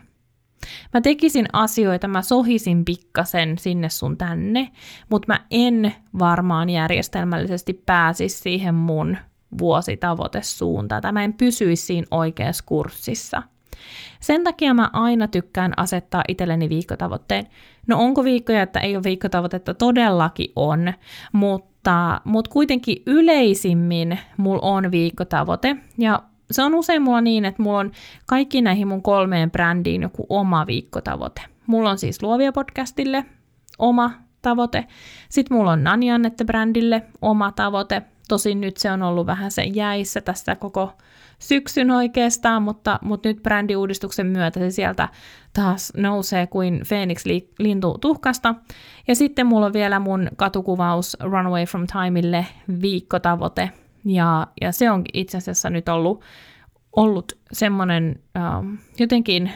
Mä tekisin asioita, mä sohisin pikkasen sinne sun tänne, mutta mä en varmaan järjestelmällisesti pääsisi siihen mun vuositavoitesuuntaan, tai mä en pysyisi siinä oikeassa kurssissa. Sen takia mä aina tykkään asettaa itselleni viikkotavoitteen. No onko viikkoja, että ei ole viikkotavoitetta? Todellakin on, mutta, mutta kuitenkin yleisimmin mulla on viikkotavoite, ja se on usein mulla niin, että mulla on kaikki näihin mun kolmeen brändiin joku oma viikkotavoite. Mulla on siis Luovia podcastille oma tavoite. Sitten mulla on Nani Annette-brändille oma tavoite. Tosin nyt se on ollut vähän sen jäissä tässä koko syksyn oikeastaan, mutta, mutta nyt brändiuudistuksen myötä se sieltä taas nousee kuin Phoenix lintu tuhkasta. Ja sitten mulla on vielä mun katukuvaus Runaway from Timeille viikkotavoite, ja, ja se on itse asiassa nyt ollut, ollut semmoinen ähm, jotenkin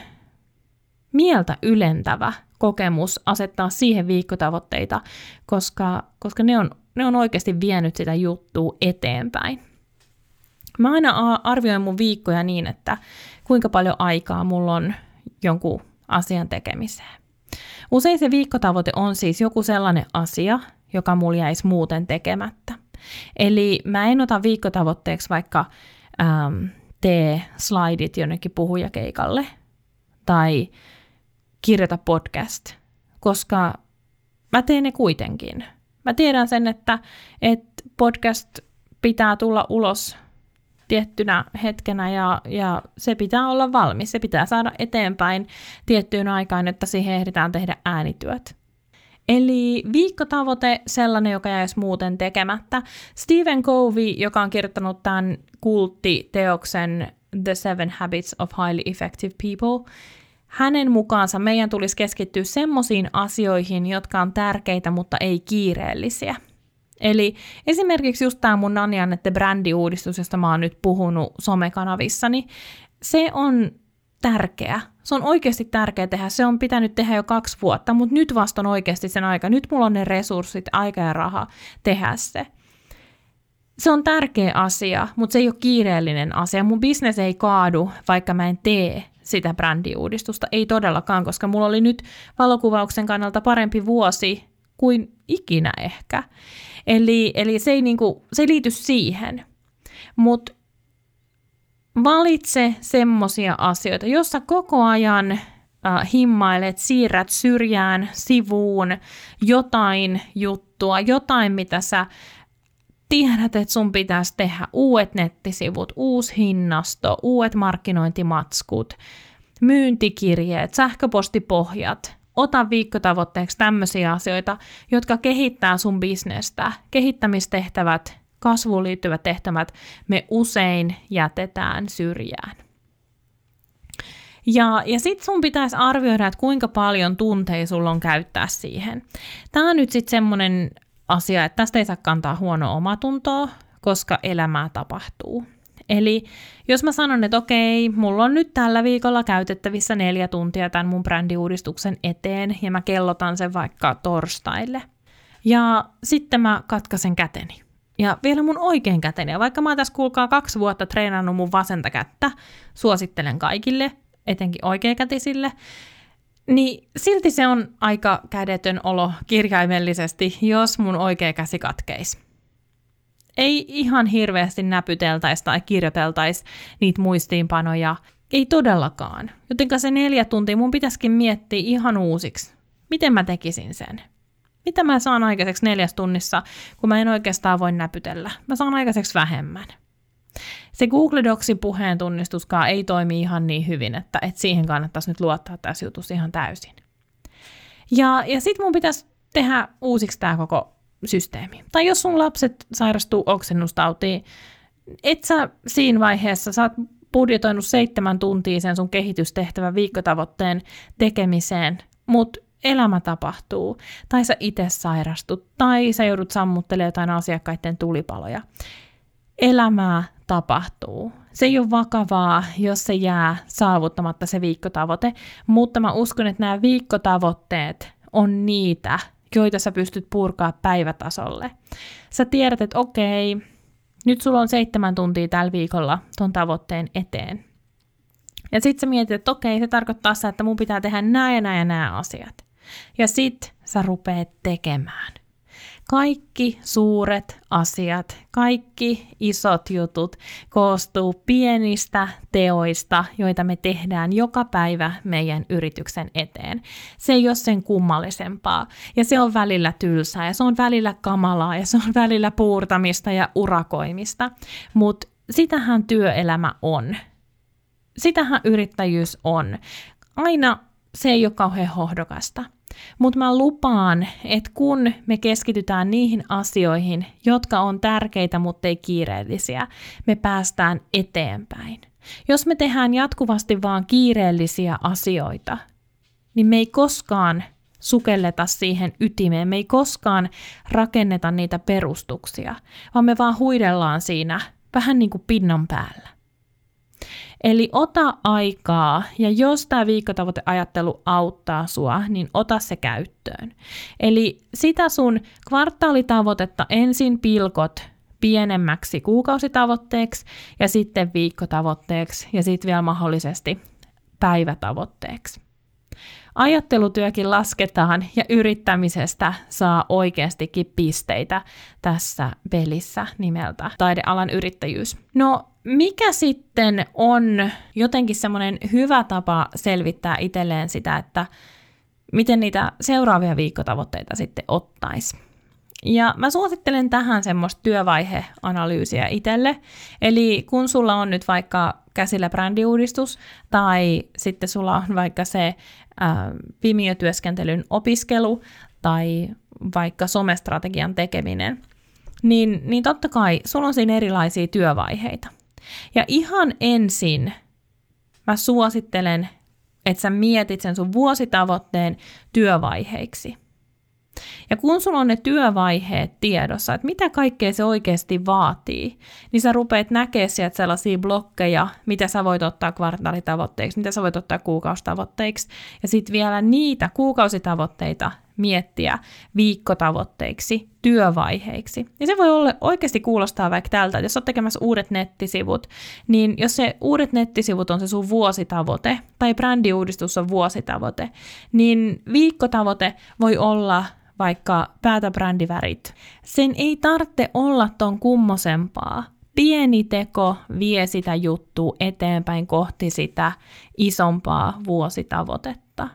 mieltä ylentävä kokemus asettaa siihen viikkotavoitteita, koska, koska ne, on, ne on oikeasti vienyt sitä juttua eteenpäin. Mä aina arvioin mun viikkoja niin, että kuinka paljon aikaa mulla on jonkun asian tekemiseen. Usein se viikkotavoite on siis joku sellainen asia, joka mulla jäisi muuten tekemättä. Eli mä en ota viikkotavoitteeksi vaikka ähm, tee slaidit jonnekin puhujakeikalle tai kirjoita podcast, koska mä teen ne kuitenkin. Mä tiedän sen, että, että podcast pitää tulla ulos tiettynä hetkenä ja, ja se pitää olla valmis. Se pitää saada eteenpäin tiettyyn aikaan, että siihen ehditään tehdä äänityöt. Eli viikkotavoite, sellainen, joka jäisi muuten tekemättä. Stephen Covey, joka on kirjoittanut tämän kulttiteoksen The Seven Habits of Highly Effective People, hänen mukaansa meidän tulisi keskittyä semmoisiin asioihin, jotka on tärkeitä, mutta ei kiireellisiä. Eli esimerkiksi just tämä mun Nani Annette brändiuudistus, josta mä oon nyt puhunut somekanavissani, se on tärkeä. Se on oikeasti tärkeä tehdä. Se on pitänyt tehdä jo kaksi vuotta, mutta nyt vasta on oikeasti sen aika. Nyt mulla on ne resurssit, aika ja raha tehdä se. Se on tärkeä asia, mutta se ei ole kiireellinen asia. Mun bisnes ei kaadu, vaikka mä en tee sitä brändiuudistusta. Ei todellakaan, koska mulla oli nyt valokuvauksen kannalta parempi vuosi kuin ikinä ehkä. Eli, eli se, ei niinku, se ei liity siihen. Mutta valitse semmosia asioita, jossa koko ajan äh, himmailet, siirrät syrjään, sivuun jotain juttua, jotain mitä sä tiedät, että sun pitäisi tehdä uudet nettisivut, uusi hinnasto, uudet markkinointimatskut, myyntikirjeet, sähköpostipohjat. Ota viikkotavoitteeksi tämmöisiä asioita, jotka kehittää sun bisnestä. Kehittämistehtävät kasvuun liittyvät tehtävät me usein jätetään syrjään. Ja, ja sitten sun pitäisi arvioida, että kuinka paljon tunteja sulla on käyttää siihen. Tämä on nyt sitten semmoinen asia, että tästä ei saa kantaa huonoa omatuntoa, koska elämää tapahtuu. Eli jos mä sanon, että okei, mulla on nyt tällä viikolla käytettävissä neljä tuntia tämän mun brändiuudistuksen eteen, ja mä kellotan sen vaikka torstaille. Ja sitten mä katkaisen käteni. Ja vielä mun oikein käteni. Ja vaikka mä oon tässä kuulkaa kaksi vuotta treenannut mun vasenta kättä, suosittelen kaikille, etenkin oikeakätisille, niin silti se on aika kädetön olo kirjaimellisesti, jos mun oikea käsi katkeisi. Ei ihan hirveästi näpyteltäisi tai kirjoiteltaisi niitä muistiinpanoja. Ei todellakaan. Jotenka se neljä tuntia mun pitäisikin miettiä ihan uusiksi. Miten mä tekisin sen? Mitä mä saan aikaiseksi neljäs tunnissa, kun mä en oikeastaan voi näpytellä? Mä saan aikaiseksi vähemmän. Se Google Docsin puheen tunnistuskaan ei toimi ihan niin hyvin, että, että siihen kannattaisi nyt luottaa tässä jutussa ihan täysin. Ja, ja sitten mun pitäisi tehdä uusiksi tämä koko systeemi. Tai jos sun lapset sairastuu oksennustautiin, et sä siinä vaiheessa, sä oot budjetoinut seitsemän tuntia sen sun kehitystehtävän viikkotavoitteen tekemiseen, mutta elämä tapahtuu, tai sä itse sairastut, tai sä joudut sammuttelemaan jotain asiakkaiden tulipaloja. Elämää tapahtuu. Se ei ole vakavaa, jos se jää saavuttamatta se viikkotavoite, mutta mä uskon, että nämä viikkotavoitteet on niitä, joita sä pystyt purkaa päivätasolle. Sä tiedät, että okei, Nyt sulla on seitsemän tuntia tällä viikolla ton tavoitteen eteen. Ja sitten sä mietit, että okei, se tarkoittaa sitä, että mun pitää tehdä nämä ja nämä ja nämä asiat. Ja sit sä rupeat tekemään. Kaikki suuret asiat, kaikki isot jutut koostuu pienistä teoista, joita me tehdään joka päivä meidän yrityksen eteen. Se ei ole sen kummallisempaa ja se on välillä tylsää ja se on välillä kamalaa ja se on välillä puurtamista ja urakoimista, mutta sitähän työelämä on. Sitähän yrittäjyys on. Aina se ei ole kauhean hohdokasta. Mutta mä lupaan, että kun me keskitytään niihin asioihin, jotka on tärkeitä, mutta ei kiireellisiä, me päästään eteenpäin. Jos me tehdään jatkuvasti vaan kiireellisiä asioita, niin me ei koskaan sukelleta siihen ytimeen, me ei koskaan rakenneta niitä perustuksia, vaan me vaan huidellaan siinä vähän niin kuin pinnan päällä. Eli ota aikaa, ja jos tämä viikkotavoiteajattelu auttaa sua, niin ota se käyttöön. Eli sitä sun kvartaalitavoitetta ensin pilkot pienemmäksi kuukausitavoitteeksi ja sitten viikkotavoitteeksi ja sitten vielä mahdollisesti päivätavoitteeksi. Ajattelutyökin lasketaan ja yrittämisestä saa oikeastikin pisteitä tässä pelissä nimeltä taidealan yrittäjyys. No mikä sitten on jotenkin semmoinen hyvä tapa selvittää itselleen sitä, että miten niitä seuraavia viikkotavoitteita sitten ottaisi? Ja mä suosittelen tähän semmoista työvaiheanalyysiä itselle. Eli kun sulla on nyt vaikka käsillä brändiuudistus tai sitten sulla on vaikka se äh, Vimeo-työskentelyn opiskelu tai vaikka somestrategian tekeminen, niin, niin totta kai sulla on siinä erilaisia työvaiheita. Ja ihan ensin mä suosittelen, että sä mietit sen sun vuositavoitteen työvaiheiksi. Ja kun sulla on ne työvaiheet tiedossa, että mitä kaikkea se oikeasti vaatii, niin sä rupeat näkemään sieltä sellaisia blokkeja, mitä sä voit ottaa kvartaalitavoitteiksi, mitä sä voit ottaa kuukausitavoitteiksi, ja sitten vielä niitä kuukausitavoitteita miettiä viikkotavoitteiksi, työvaiheiksi. Ja se voi olla, oikeasti kuulostaa vaikka tältä, että jos olet tekemässä uudet nettisivut, niin jos se uudet nettisivut on se sun vuositavoite, tai brändiuudistus on vuositavoite, niin viikkotavoite voi olla vaikka päätä brändivärit. Sen ei tarvitse olla ton kummosempaa. Pieni teko vie sitä juttua eteenpäin kohti sitä isompaa vuositavoitetta.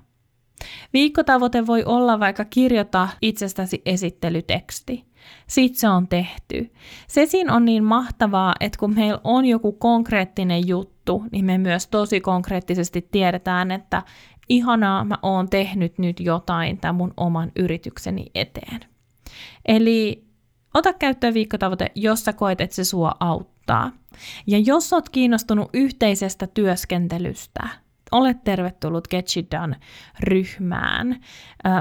Viikkotavoite voi olla vaikka kirjoita itsestäsi esittelyteksti. Sitten se on tehty. Se siinä on niin mahtavaa, että kun meillä on joku konkreettinen juttu, niin me myös tosi konkreettisesti tiedetään, että ihanaa, mä oon tehnyt nyt jotain tämän mun oman yritykseni eteen. Eli ota käyttöön viikkotavoite, jos sä koet, että se sua auttaa. Ja jos oot kiinnostunut yhteisestä työskentelystä, olet tervetullut Get Shit Done-ryhmään.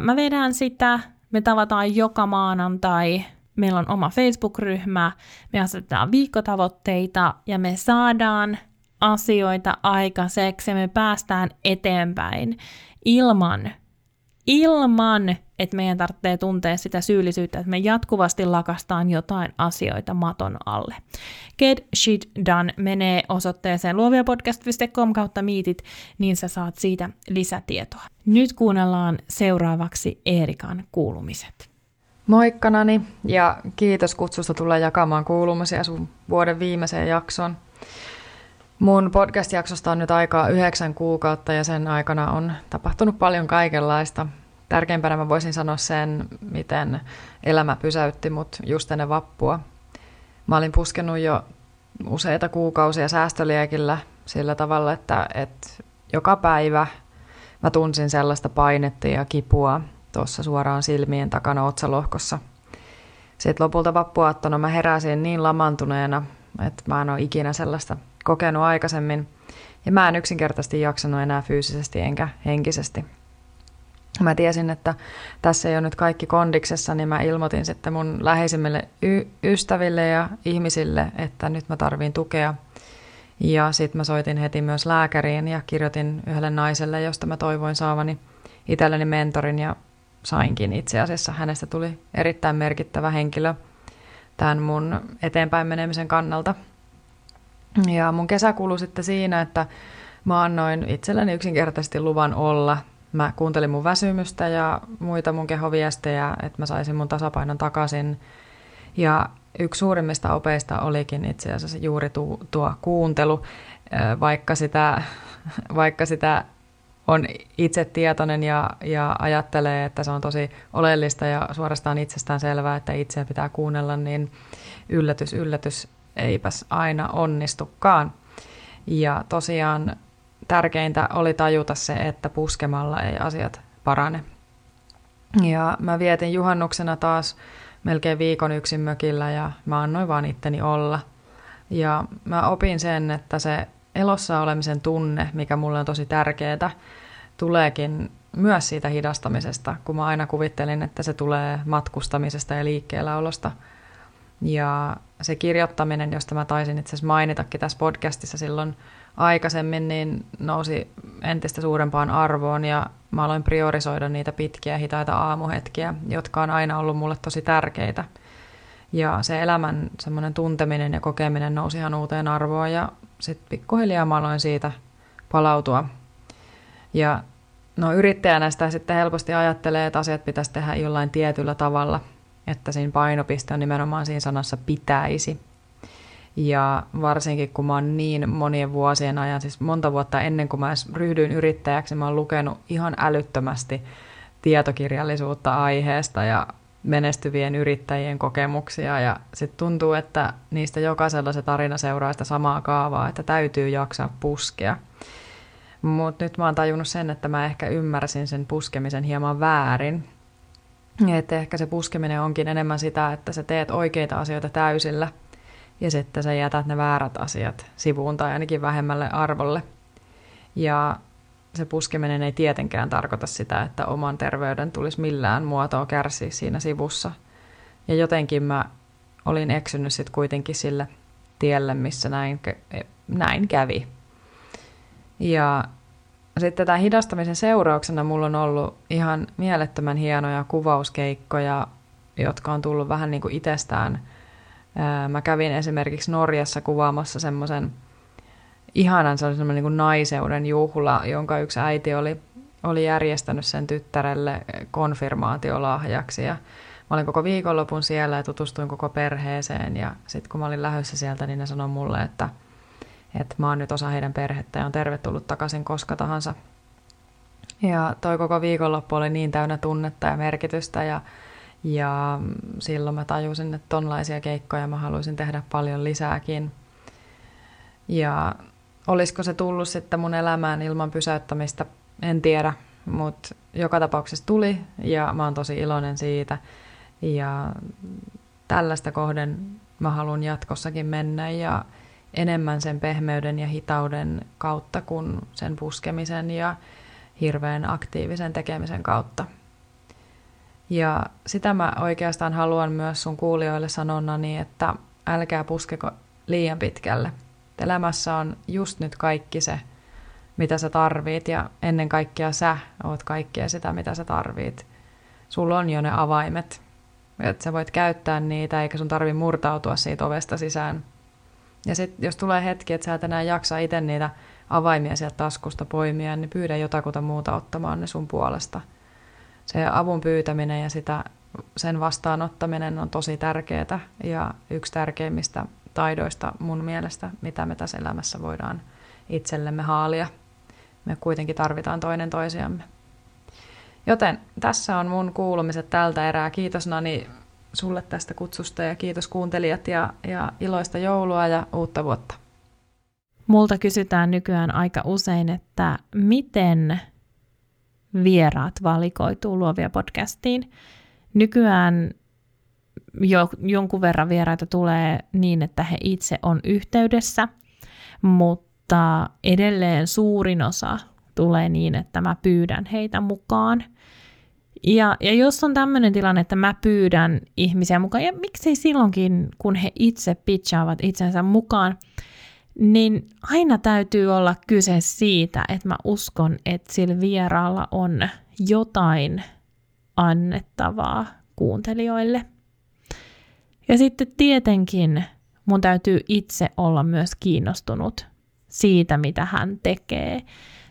Mä vedän sitä, me tavataan joka maanantai, meillä on oma Facebook-ryhmä, me asetetaan viikkotavoitteita ja me saadaan asioita aikaiseksi ja me päästään eteenpäin ilman, ilman, että meidän tarvitsee tuntea sitä syyllisyyttä, että me jatkuvasti lakastaan jotain asioita maton alle. Get Shit Done menee osoitteeseen luoviapodcast.com kautta miitit, niin sä saat siitä lisätietoa. Nyt kuunnellaan seuraavaksi Eerikan kuulumiset. Moikka Nani ja kiitos kutsusta tulla jakamaan kuulumisia sun vuoden viimeiseen jakson. Mun podcast-jaksosta on nyt aikaa yhdeksän kuukautta ja sen aikana on tapahtunut paljon kaikenlaista. Tärkeimpänä mä voisin sanoa sen, miten elämä pysäytti mut just ennen vappua. Mä olin puskenut jo useita kuukausia säästöliekillä sillä tavalla, että, että joka päivä mä tunsin sellaista painetta ja kipua tuossa suoraan silmien takana otsalohkossa. Sitten lopulta vappuaattona mä heräsin niin lamantuneena, että mä en ole ikinä sellaista kokenut aikaisemmin. Ja mä en yksinkertaisesti jaksanut enää fyysisesti enkä henkisesti. Mä tiesin, että tässä ei ole nyt kaikki kondiksessa, niin mä ilmoitin sitten mun läheisimmille y- ystäville ja ihmisille, että nyt mä tarviin tukea. Ja sitten mä soitin heti myös lääkäriin ja kirjoitin yhdelle naiselle, josta mä toivoin saavani itselleni mentorin ja sainkin itse asiassa. Hänestä tuli erittäin merkittävä henkilö tämän mun eteenpäin menemisen kannalta. Ja mun kesä kului sitten siinä, että mä annoin itselleni yksinkertaisesti luvan olla. Mä kuuntelin mun väsymystä ja muita mun kehoviestejä, että mä saisin mun tasapainon takaisin. Ja yksi suurimmista opeista olikin itse asiassa juuri tuo, tuo kuuntelu, vaikka sitä, vaikka sitä on itse tietoinen ja, ja ajattelee, että se on tosi oleellista ja suorastaan itsestään selvää, että itseä pitää kuunnella, niin yllätys, yllätys, eipäs aina onnistukaan. Ja tosiaan tärkeintä oli tajuta se, että puskemalla ei asiat parane. Ja mä vietin juhannuksena taas melkein viikon yksin mökillä ja mä annoin vaan itteni olla. Ja mä opin sen, että se elossa olemisen tunne, mikä mulle on tosi tärkeää, tuleekin myös siitä hidastamisesta, kun mä aina kuvittelin, että se tulee matkustamisesta ja liikkeelläolosta. Ja se kirjoittaminen, josta mä taisin itse asiassa mainitakin tässä podcastissa silloin aikaisemmin, niin nousi entistä suurempaan arvoon ja mä aloin priorisoida niitä pitkiä hitaita aamuhetkiä, jotka on aina ollut mulle tosi tärkeitä. Ja se elämän semmoinen tunteminen ja kokeminen nousi ihan uuteen arvoon ja sitten pikkuhiljaa mä aloin siitä palautua. Ja no yrittäjänä sitä sitten helposti ajattelee, että asiat pitäisi tehdä jollain tietyllä tavalla, että siinä painopiste on nimenomaan siinä sanassa pitäisi. Ja varsinkin kun mä oon niin monien vuosien ajan, siis monta vuotta ennen kuin mä edes ryhdyin yrittäjäksi, mä oon lukenut ihan älyttömästi tietokirjallisuutta aiheesta ja menestyvien yrittäjien kokemuksia ja sitten tuntuu, että niistä jokaisella se tarina seuraa sitä samaa kaavaa, että täytyy jaksaa puskea. Mutta nyt mä oon tajunnut sen, että mä ehkä ymmärsin sen puskemisen hieman väärin. Että ehkä se puskeminen onkin enemmän sitä, että sä teet oikeita asioita täysillä ja sitten sä jätät ne väärät asiat sivuun tai ainakin vähemmälle arvolle. Ja se puskeminen ei tietenkään tarkoita sitä, että oman terveyden tulisi millään muotoa kärsiä siinä sivussa. Ja jotenkin mä olin eksynyt sitten kuitenkin sille tielle, missä näin, näin kävi. Ja sitten tämän hidastamisen seurauksena mulla on ollut ihan mielettömän hienoja kuvauskeikkoja, jotka on tullut vähän niin kuin itsestään. Mä kävin esimerkiksi Norjassa kuvaamassa semmoisen ihanan, se oli semmoinen niin kuin naiseuden juhla, jonka yksi äiti oli, oli järjestänyt sen tyttärelle konfirmaatiolahjaksi. Ja mä olin koko viikonlopun siellä ja tutustuin koko perheeseen. Ja sitten kun mä olin lähdössä sieltä, niin ne sanoi mulle, että, että mä oon nyt osa heidän perhettä ja on tervetullut takaisin koska tahansa. Ja toi koko viikonloppu oli niin täynnä tunnetta ja merkitystä ja, ja silloin mä tajusin, että tonlaisia keikkoja mä haluaisin tehdä paljon lisääkin. Ja olisiko se tullut sitten mun elämään ilman pysäyttämistä, en tiedä, mutta joka tapauksessa tuli ja mä oon tosi iloinen siitä. Ja tällaista kohden mä haluan jatkossakin mennä ja enemmän sen pehmeyden ja hitauden kautta kuin sen puskemisen ja hirveän aktiivisen tekemisen kautta. Ja sitä mä oikeastaan haluan myös sun kuulijoille sanonnani, että älkää puskeko liian pitkälle – Elämässä on just nyt kaikki se, mitä sä tarvit ja ennen kaikkea sä oot kaikkea sitä, mitä sä tarvit. Sulla on jo ne avaimet, että sä voit käyttää niitä eikä sun tarvi murtautua siitä ovesta sisään. Ja sitten jos tulee hetki, että sä et enää jaksa itse niitä avaimia sieltä taskusta poimia, niin pyydä jotakuta muuta ottamaan ne sun puolesta. Se avun pyytäminen ja sitä, sen vastaanottaminen on tosi tärkeää ja yksi tärkeimmistä taidoista mun mielestä, mitä me tässä elämässä voidaan itsellemme haalia. Me kuitenkin tarvitaan toinen toisiamme. Joten tässä on mun kuulumiset tältä erää. Kiitos Nani sulle tästä kutsusta ja kiitos kuuntelijat ja, ja iloista joulua ja uutta vuotta. Multa kysytään nykyään aika usein, että miten vieraat valikoituu luovia podcastiin. Nykyään jo, jonkun verran vieraita tulee niin, että he itse on yhteydessä, mutta edelleen suurin osa tulee niin, että mä pyydän heitä mukaan. Ja, ja jos on tämmöinen tilanne, että mä pyydän ihmisiä mukaan, ja miksei silloinkin, kun he itse pitchaavat itsensä mukaan, niin aina täytyy olla kyse siitä, että mä uskon, että sillä vieraalla on jotain annettavaa kuuntelijoille. Ja sitten tietenkin mun täytyy itse olla myös kiinnostunut siitä, mitä hän tekee,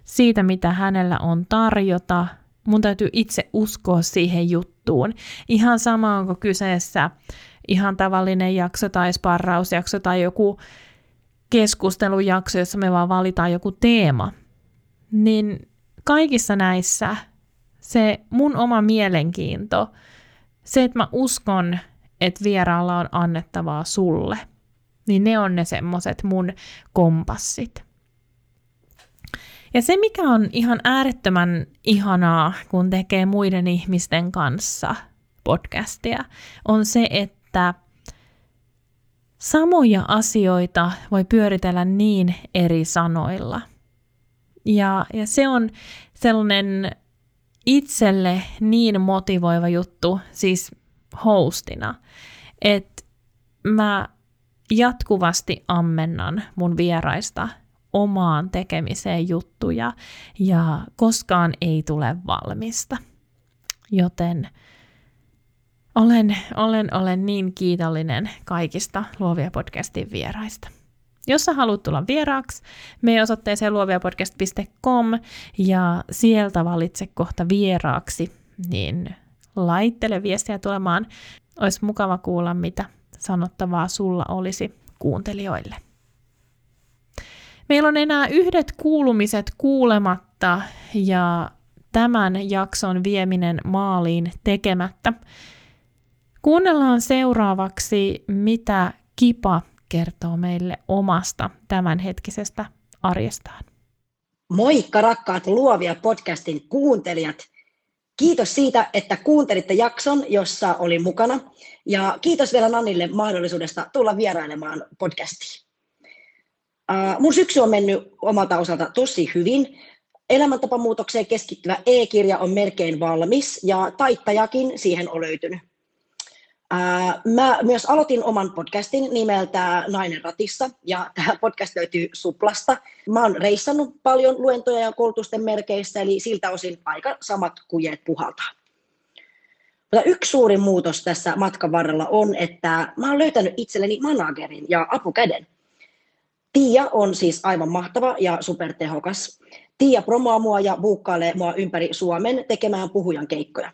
siitä, mitä hänellä on tarjota. Mun täytyy itse uskoa siihen juttuun. Ihan sama onko kyseessä ihan tavallinen jakso tai sparrausjakso tai joku keskustelujakso, jossa me vaan valitaan joku teema. Niin kaikissa näissä se mun oma mielenkiinto, se, että mä uskon, että vieraalla on annettavaa sulle, niin ne on ne semmoset mun kompassit. Ja se, mikä on ihan äärettömän ihanaa, kun tekee muiden ihmisten kanssa podcastia, on se, että samoja asioita voi pyöritellä niin eri sanoilla. Ja, ja se on sellainen itselle niin motivoiva juttu, siis hostina, että mä jatkuvasti ammennan mun vieraista omaan tekemiseen juttuja ja koskaan ei tule valmista. Joten olen, olen, olen niin kiitollinen kaikista Luovia podcastin vieraista. Jos sä haluat tulla vieraaksi, me osoitteeseen luoviapodcast.com ja sieltä valitse kohta vieraaksi, niin laittele viestiä tulemaan. Olisi mukava kuulla, mitä sanottavaa sulla olisi kuuntelijoille. Meillä on enää yhdet kuulumiset kuulematta ja tämän jakson vieminen maaliin tekemättä. Kuunnellaan seuraavaksi, mitä Kipa kertoo meille omasta tämänhetkisestä arjestaan. Moikka rakkaat Luovia podcastin kuuntelijat. Kiitos siitä, että kuuntelitte jakson, jossa oli mukana. Ja kiitos vielä Nannille mahdollisuudesta tulla vierailemaan podcastiin. Mun syksy on mennyt omalta osalta tosi hyvin. Elämäntapamuutokseen keskittyvä e-kirja on melkein valmis ja taittajakin siihen on löytynyt. Mä myös aloitin oman podcastin nimeltä Nainen ratissa, ja tämä podcast löytyy Suplasta. Mä oon reissannut paljon luentoja ja koulutusten merkeissä, eli siltä osin aika samat kujet puhaltaa. Mutta yksi suuri muutos tässä matkan varrella on, että mä oon löytänyt itselleni managerin ja apukäden. Tiia on siis aivan mahtava ja supertehokas. Tiia promoaa mua ja buukkailee mua ympäri Suomen tekemään puhujan keikkoja.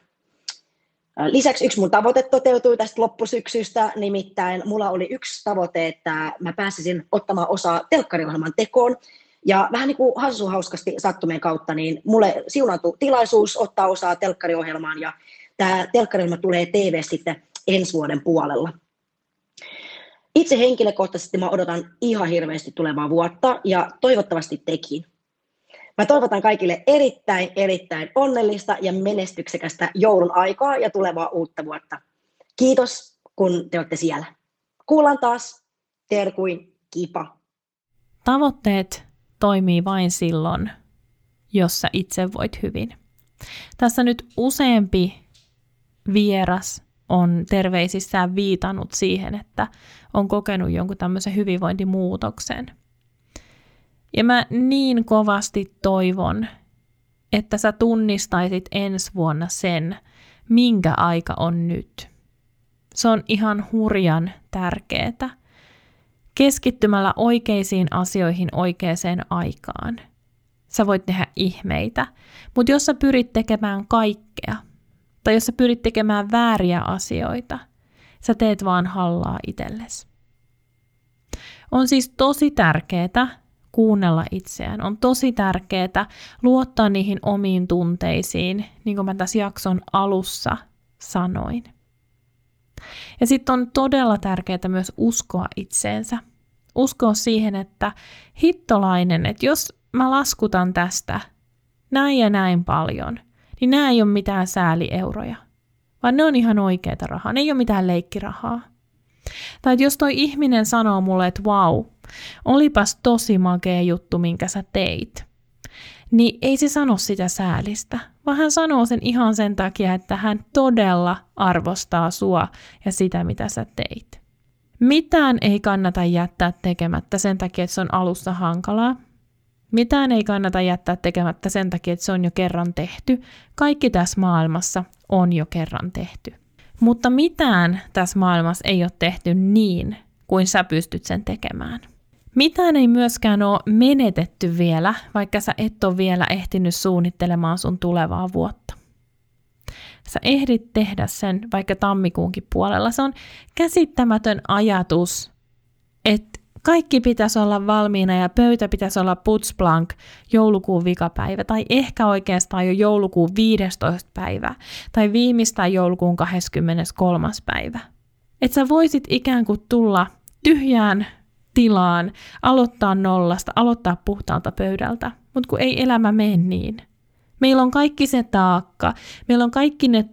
Lisäksi yksi mun tavoite toteutui tästä loppusyksystä, nimittäin mulla oli yksi tavoite, että mä pääsisin ottamaan osaa telkkariohjelman tekoon. Ja vähän niin kuin hassu hauskasti sattumien kautta, niin mulle siunattu tilaisuus ottaa osaa telkkariohjelmaan ja tämä telkkariohjelma tulee TV sitten ensi vuoden puolella. Itse henkilökohtaisesti mä odotan ihan hirveästi tulevaa vuotta ja toivottavasti tekin. Mä toivotan kaikille erittäin, erittäin onnellista ja menestyksekästä joulun aikaa ja tulevaa uutta vuotta. Kiitos, kun te olette siellä. Kuullaan taas. Terkuin, kipa. Tavoitteet toimii vain silloin, jos sä itse voit hyvin. Tässä nyt useampi vieras on terveisissään viitannut siihen, että on kokenut jonkun tämmöisen hyvinvointimuutoksen – ja mä niin kovasti toivon, että sä tunnistaisit ensi vuonna sen, minkä aika on nyt. Se on ihan hurjan tärkeää. Keskittymällä oikeisiin asioihin oikeaan aikaan. Sä voit tehdä ihmeitä, mutta jos sä pyrit tekemään kaikkea, tai jos sä pyrit tekemään vääriä asioita, sä teet vaan hallaa itsellesi. On siis tosi tärkeää, kuunnella itseään. On tosi tärkeää luottaa niihin omiin tunteisiin, niin kuin mä tässä jakson alussa sanoin. Ja sitten on todella tärkeää myös uskoa itseensä. Uskoa siihen, että hittolainen, että jos mä laskutan tästä näin ja näin paljon, niin nämä ei ole mitään säälieuroja, vaan ne on ihan oikeita rahaa, ne ei ole mitään leikkirahaa. Tai jos toi ihminen sanoo mulle, että wow, olipas tosi makea juttu, minkä sä teit, niin ei se sano sitä säälistä, vaan hän sanoo sen ihan sen takia, että hän todella arvostaa sua ja sitä, mitä sä teit. Mitään ei kannata jättää tekemättä sen takia, että se on alussa hankalaa. Mitään ei kannata jättää tekemättä sen takia, että se on jo kerran tehty. Kaikki tässä maailmassa on jo kerran tehty. Mutta mitään tässä maailmassa ei ole tehty niin, kuin sä pystyt sen tekemään. Mitään ei myöskään ole menetetty vielä, vaikka sä et ole vielä ehtinyt suunnittelemaan sun tulevaa vuotta. Sä ehdit tehdä sen vaikka tammikuunkin puolella. Se on käsittämätön ajatus, että kaikki pitäisi olla valmiina ja pöytä pitäisi olla putsblank joulukuun vikapäivä, tai ehkä oikeastaan jo joulukuun 15. päivä, tai viimeistään joulukuun 23. päivä. Että sä voisit ikään kuin tulla tyhjään tilaan, aloittaa nollasta, aloittaa puhtaalta pöydältä, mutta kun ei elämä mene niin. Meillä on kaikki se taakka, meillä on kaikki ne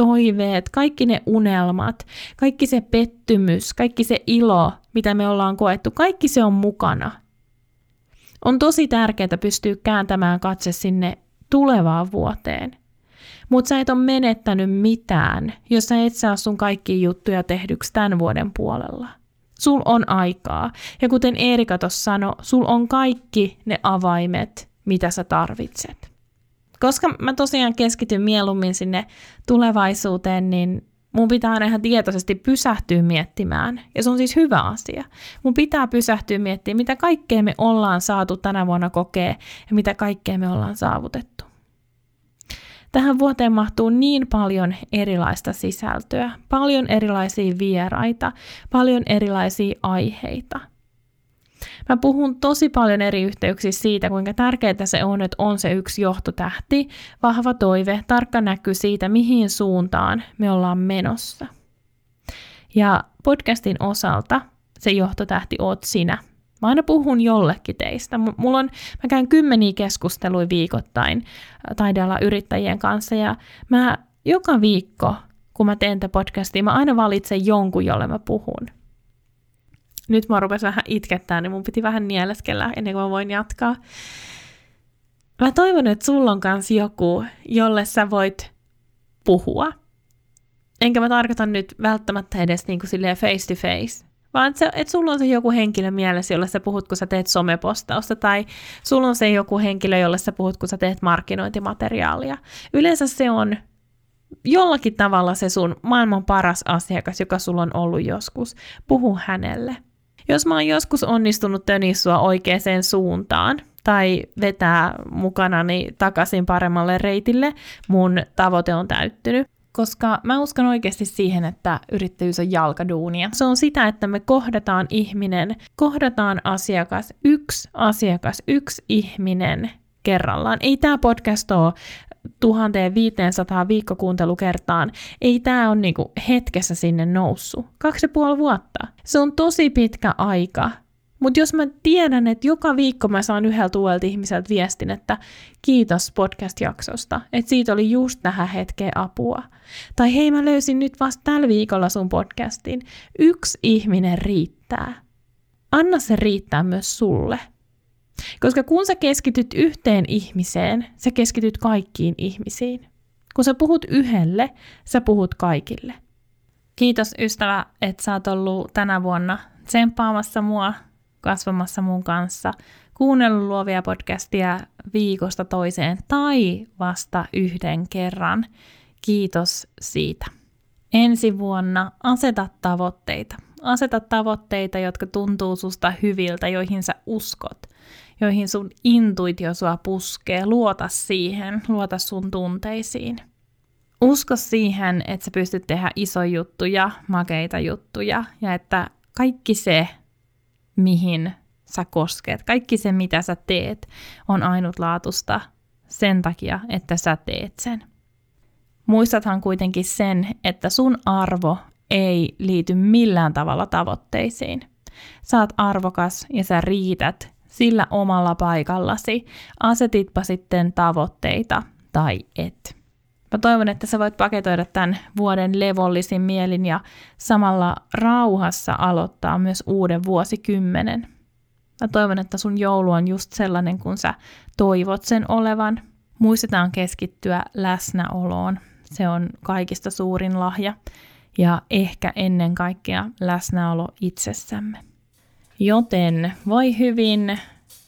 toiveet, kaikki ne unelmat, kaikki se pettymys, kaikki se ilo, mitä me ollaan koettu, kaikki se on mukana. On tosi tärkeää pystyä kääntämään katse sinne tulevaan vuoteen. Mutta sä et ole menettänyt mitään, jos sä et saa sun kaikki juttuja tehdyksi tämän vuoden puolella. Sul on aikaa. Ja kuten Erika tuossa sanoi, sul on kaikki ne avaimet, mitä sä tarvitset. Koska mä tosiaan keskityn mieluummin sinne tulevaisuuteen, niin mun pitää aina ihan tietoisesti pysähtyä miettimään. Ja se on siis hyvä asia. Mun pitää pysähtyä miettimään, mitä kaikkea me ollaan saatu tänä vuonna kokea ja mitä kaikkea me ollaan saavutettu. Tähän vuoteen mahtuu niin paljon erilaista sisältöä, paljon erilaisia vieraita, paljon erilaisia aiheita. Mä puhun tosi paljon eri yhteyksissä siitä, kuinka tärkeää se on, että on se yksi johtotähti, vahva toive, tarkka näky siitä, mihin suuntaan me ollaan menossa. Ja podcastin osalta se johtotähti oot sinä. Mä aina puhun jollekin teistä. Mulla on, mä käyn kymmeniä keskusteluja viikoittain taidealla yrittäjien kanssa ja mä joka viikko, kun mä teen tätä podcastia, mä aina valitsen jonkun, jolle mä puhun. Nyt mä rupesin vähän itkettää, niin mun piti vähän nieleskellä ennen kuin mä voin jatkaa. Mä toivon, että sulla on kans joku, jolle sä voit puhua. Enkä mä tarkoita nyt välttämättä edes niin kuin face to face, vaan että, että sulla on se joku henkilö mielessä, jolle sä puhut, kun sä teet somepostausta, tai sulla on se joku henkilö, jolle sä puhut, kun sä teet markkinointimateriaalia. Yleensä se on jollakin tavalla se sun maailman paras asiakas, joka sulla on ollut joskus. Puhu hänelle. Jos mä oon joskus onnistunut tönissua oikeaan suuntaan, tai vetää mukanani takaisin paremmalle reitille, mun tavoite on täyttynyt koska mä uskon oikeasti siihen, että yrittäjyys on jalkaduunia. Se on sitä, että me kohdataan ihminen, kohdataan asiakas, yksi asiakas, yksi ihminen kerrallaan. Ei tämä podcast ole 1500 viikkokuuntelukertaan. Ei tämä ole niinku hetkessä sinne noussut. Kaksi ja puoli vuotta. Se on tosi pitkä aika mutta jos mä tiedän, että joka viikko mä saan yhdeltä uudelta ihmiseltä viestin, että kiitos podcast-jaksosta, että siitä oli just tähän hetkeen apua. Tai hei mä löysin nyt vasta tällä viikolla sun podcastin. Yksi ihminen riittää. Anna se riittää myös sulle. Koska kun sä keskityt yhteen ihmiseen, sä keskityt kaikkiin ihmisiin. Kun sä puhut yhdelle, sä puhut kaikille. Kiitos ystävä, että sä oot ollut tänä vuonna tsemppaamassa mua kasvamassa mun kanssa, kuunnellut luovia podcastia viikosta toiseen tai vasta yhden kerran. Kiitos siitä. Ensi vuonna aseta tavoitteita. Aseta tavoitteita, jotka tuntuu susta hyviltä, joihin sä uskot, joihin sun intuitio sua puskee. Luota siihen, luota sun tunteisiin. Usko siihen, että sä pystyt tehdä isoja juttuja, makeita juttuja ja että kaikki se, mihin sä kosket. Kaikki se, mitä sä teet, on ainutlaatusta sen takia, että sä teet sen. Muistathan kuitenkin sen, että sun arvo ei liity millään tavalla tavoitteisiin. Sä arvokas ja sä riität sillä omalla paikallasi, asetitpa sitten tavoitteita tai et. Mä toivon, että sä voit paketoida tämän vuoden levollisin mielin ja samalla rauhassa aloittaa myös uuden vuosikymmenen. Mä toivon, että sun joulu on just sellainen, kun sä toivot sen olevan. Muistetaan keskittyä läsnäoloon. Se on kaikista suurin lahja ja ehkä ennen kaikkea läsnäolo itsessämme. Joten voi hyvin,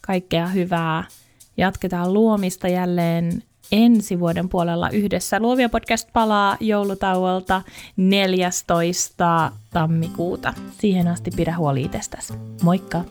kaikkea hyvää. Jatketaan luomista jälleen ensi vuoden puolella yhdessä. Luovia podcast palaa joulutauolta 14. tammikuuta. Siihen asti pidä huoli itsestäsi. Moikka!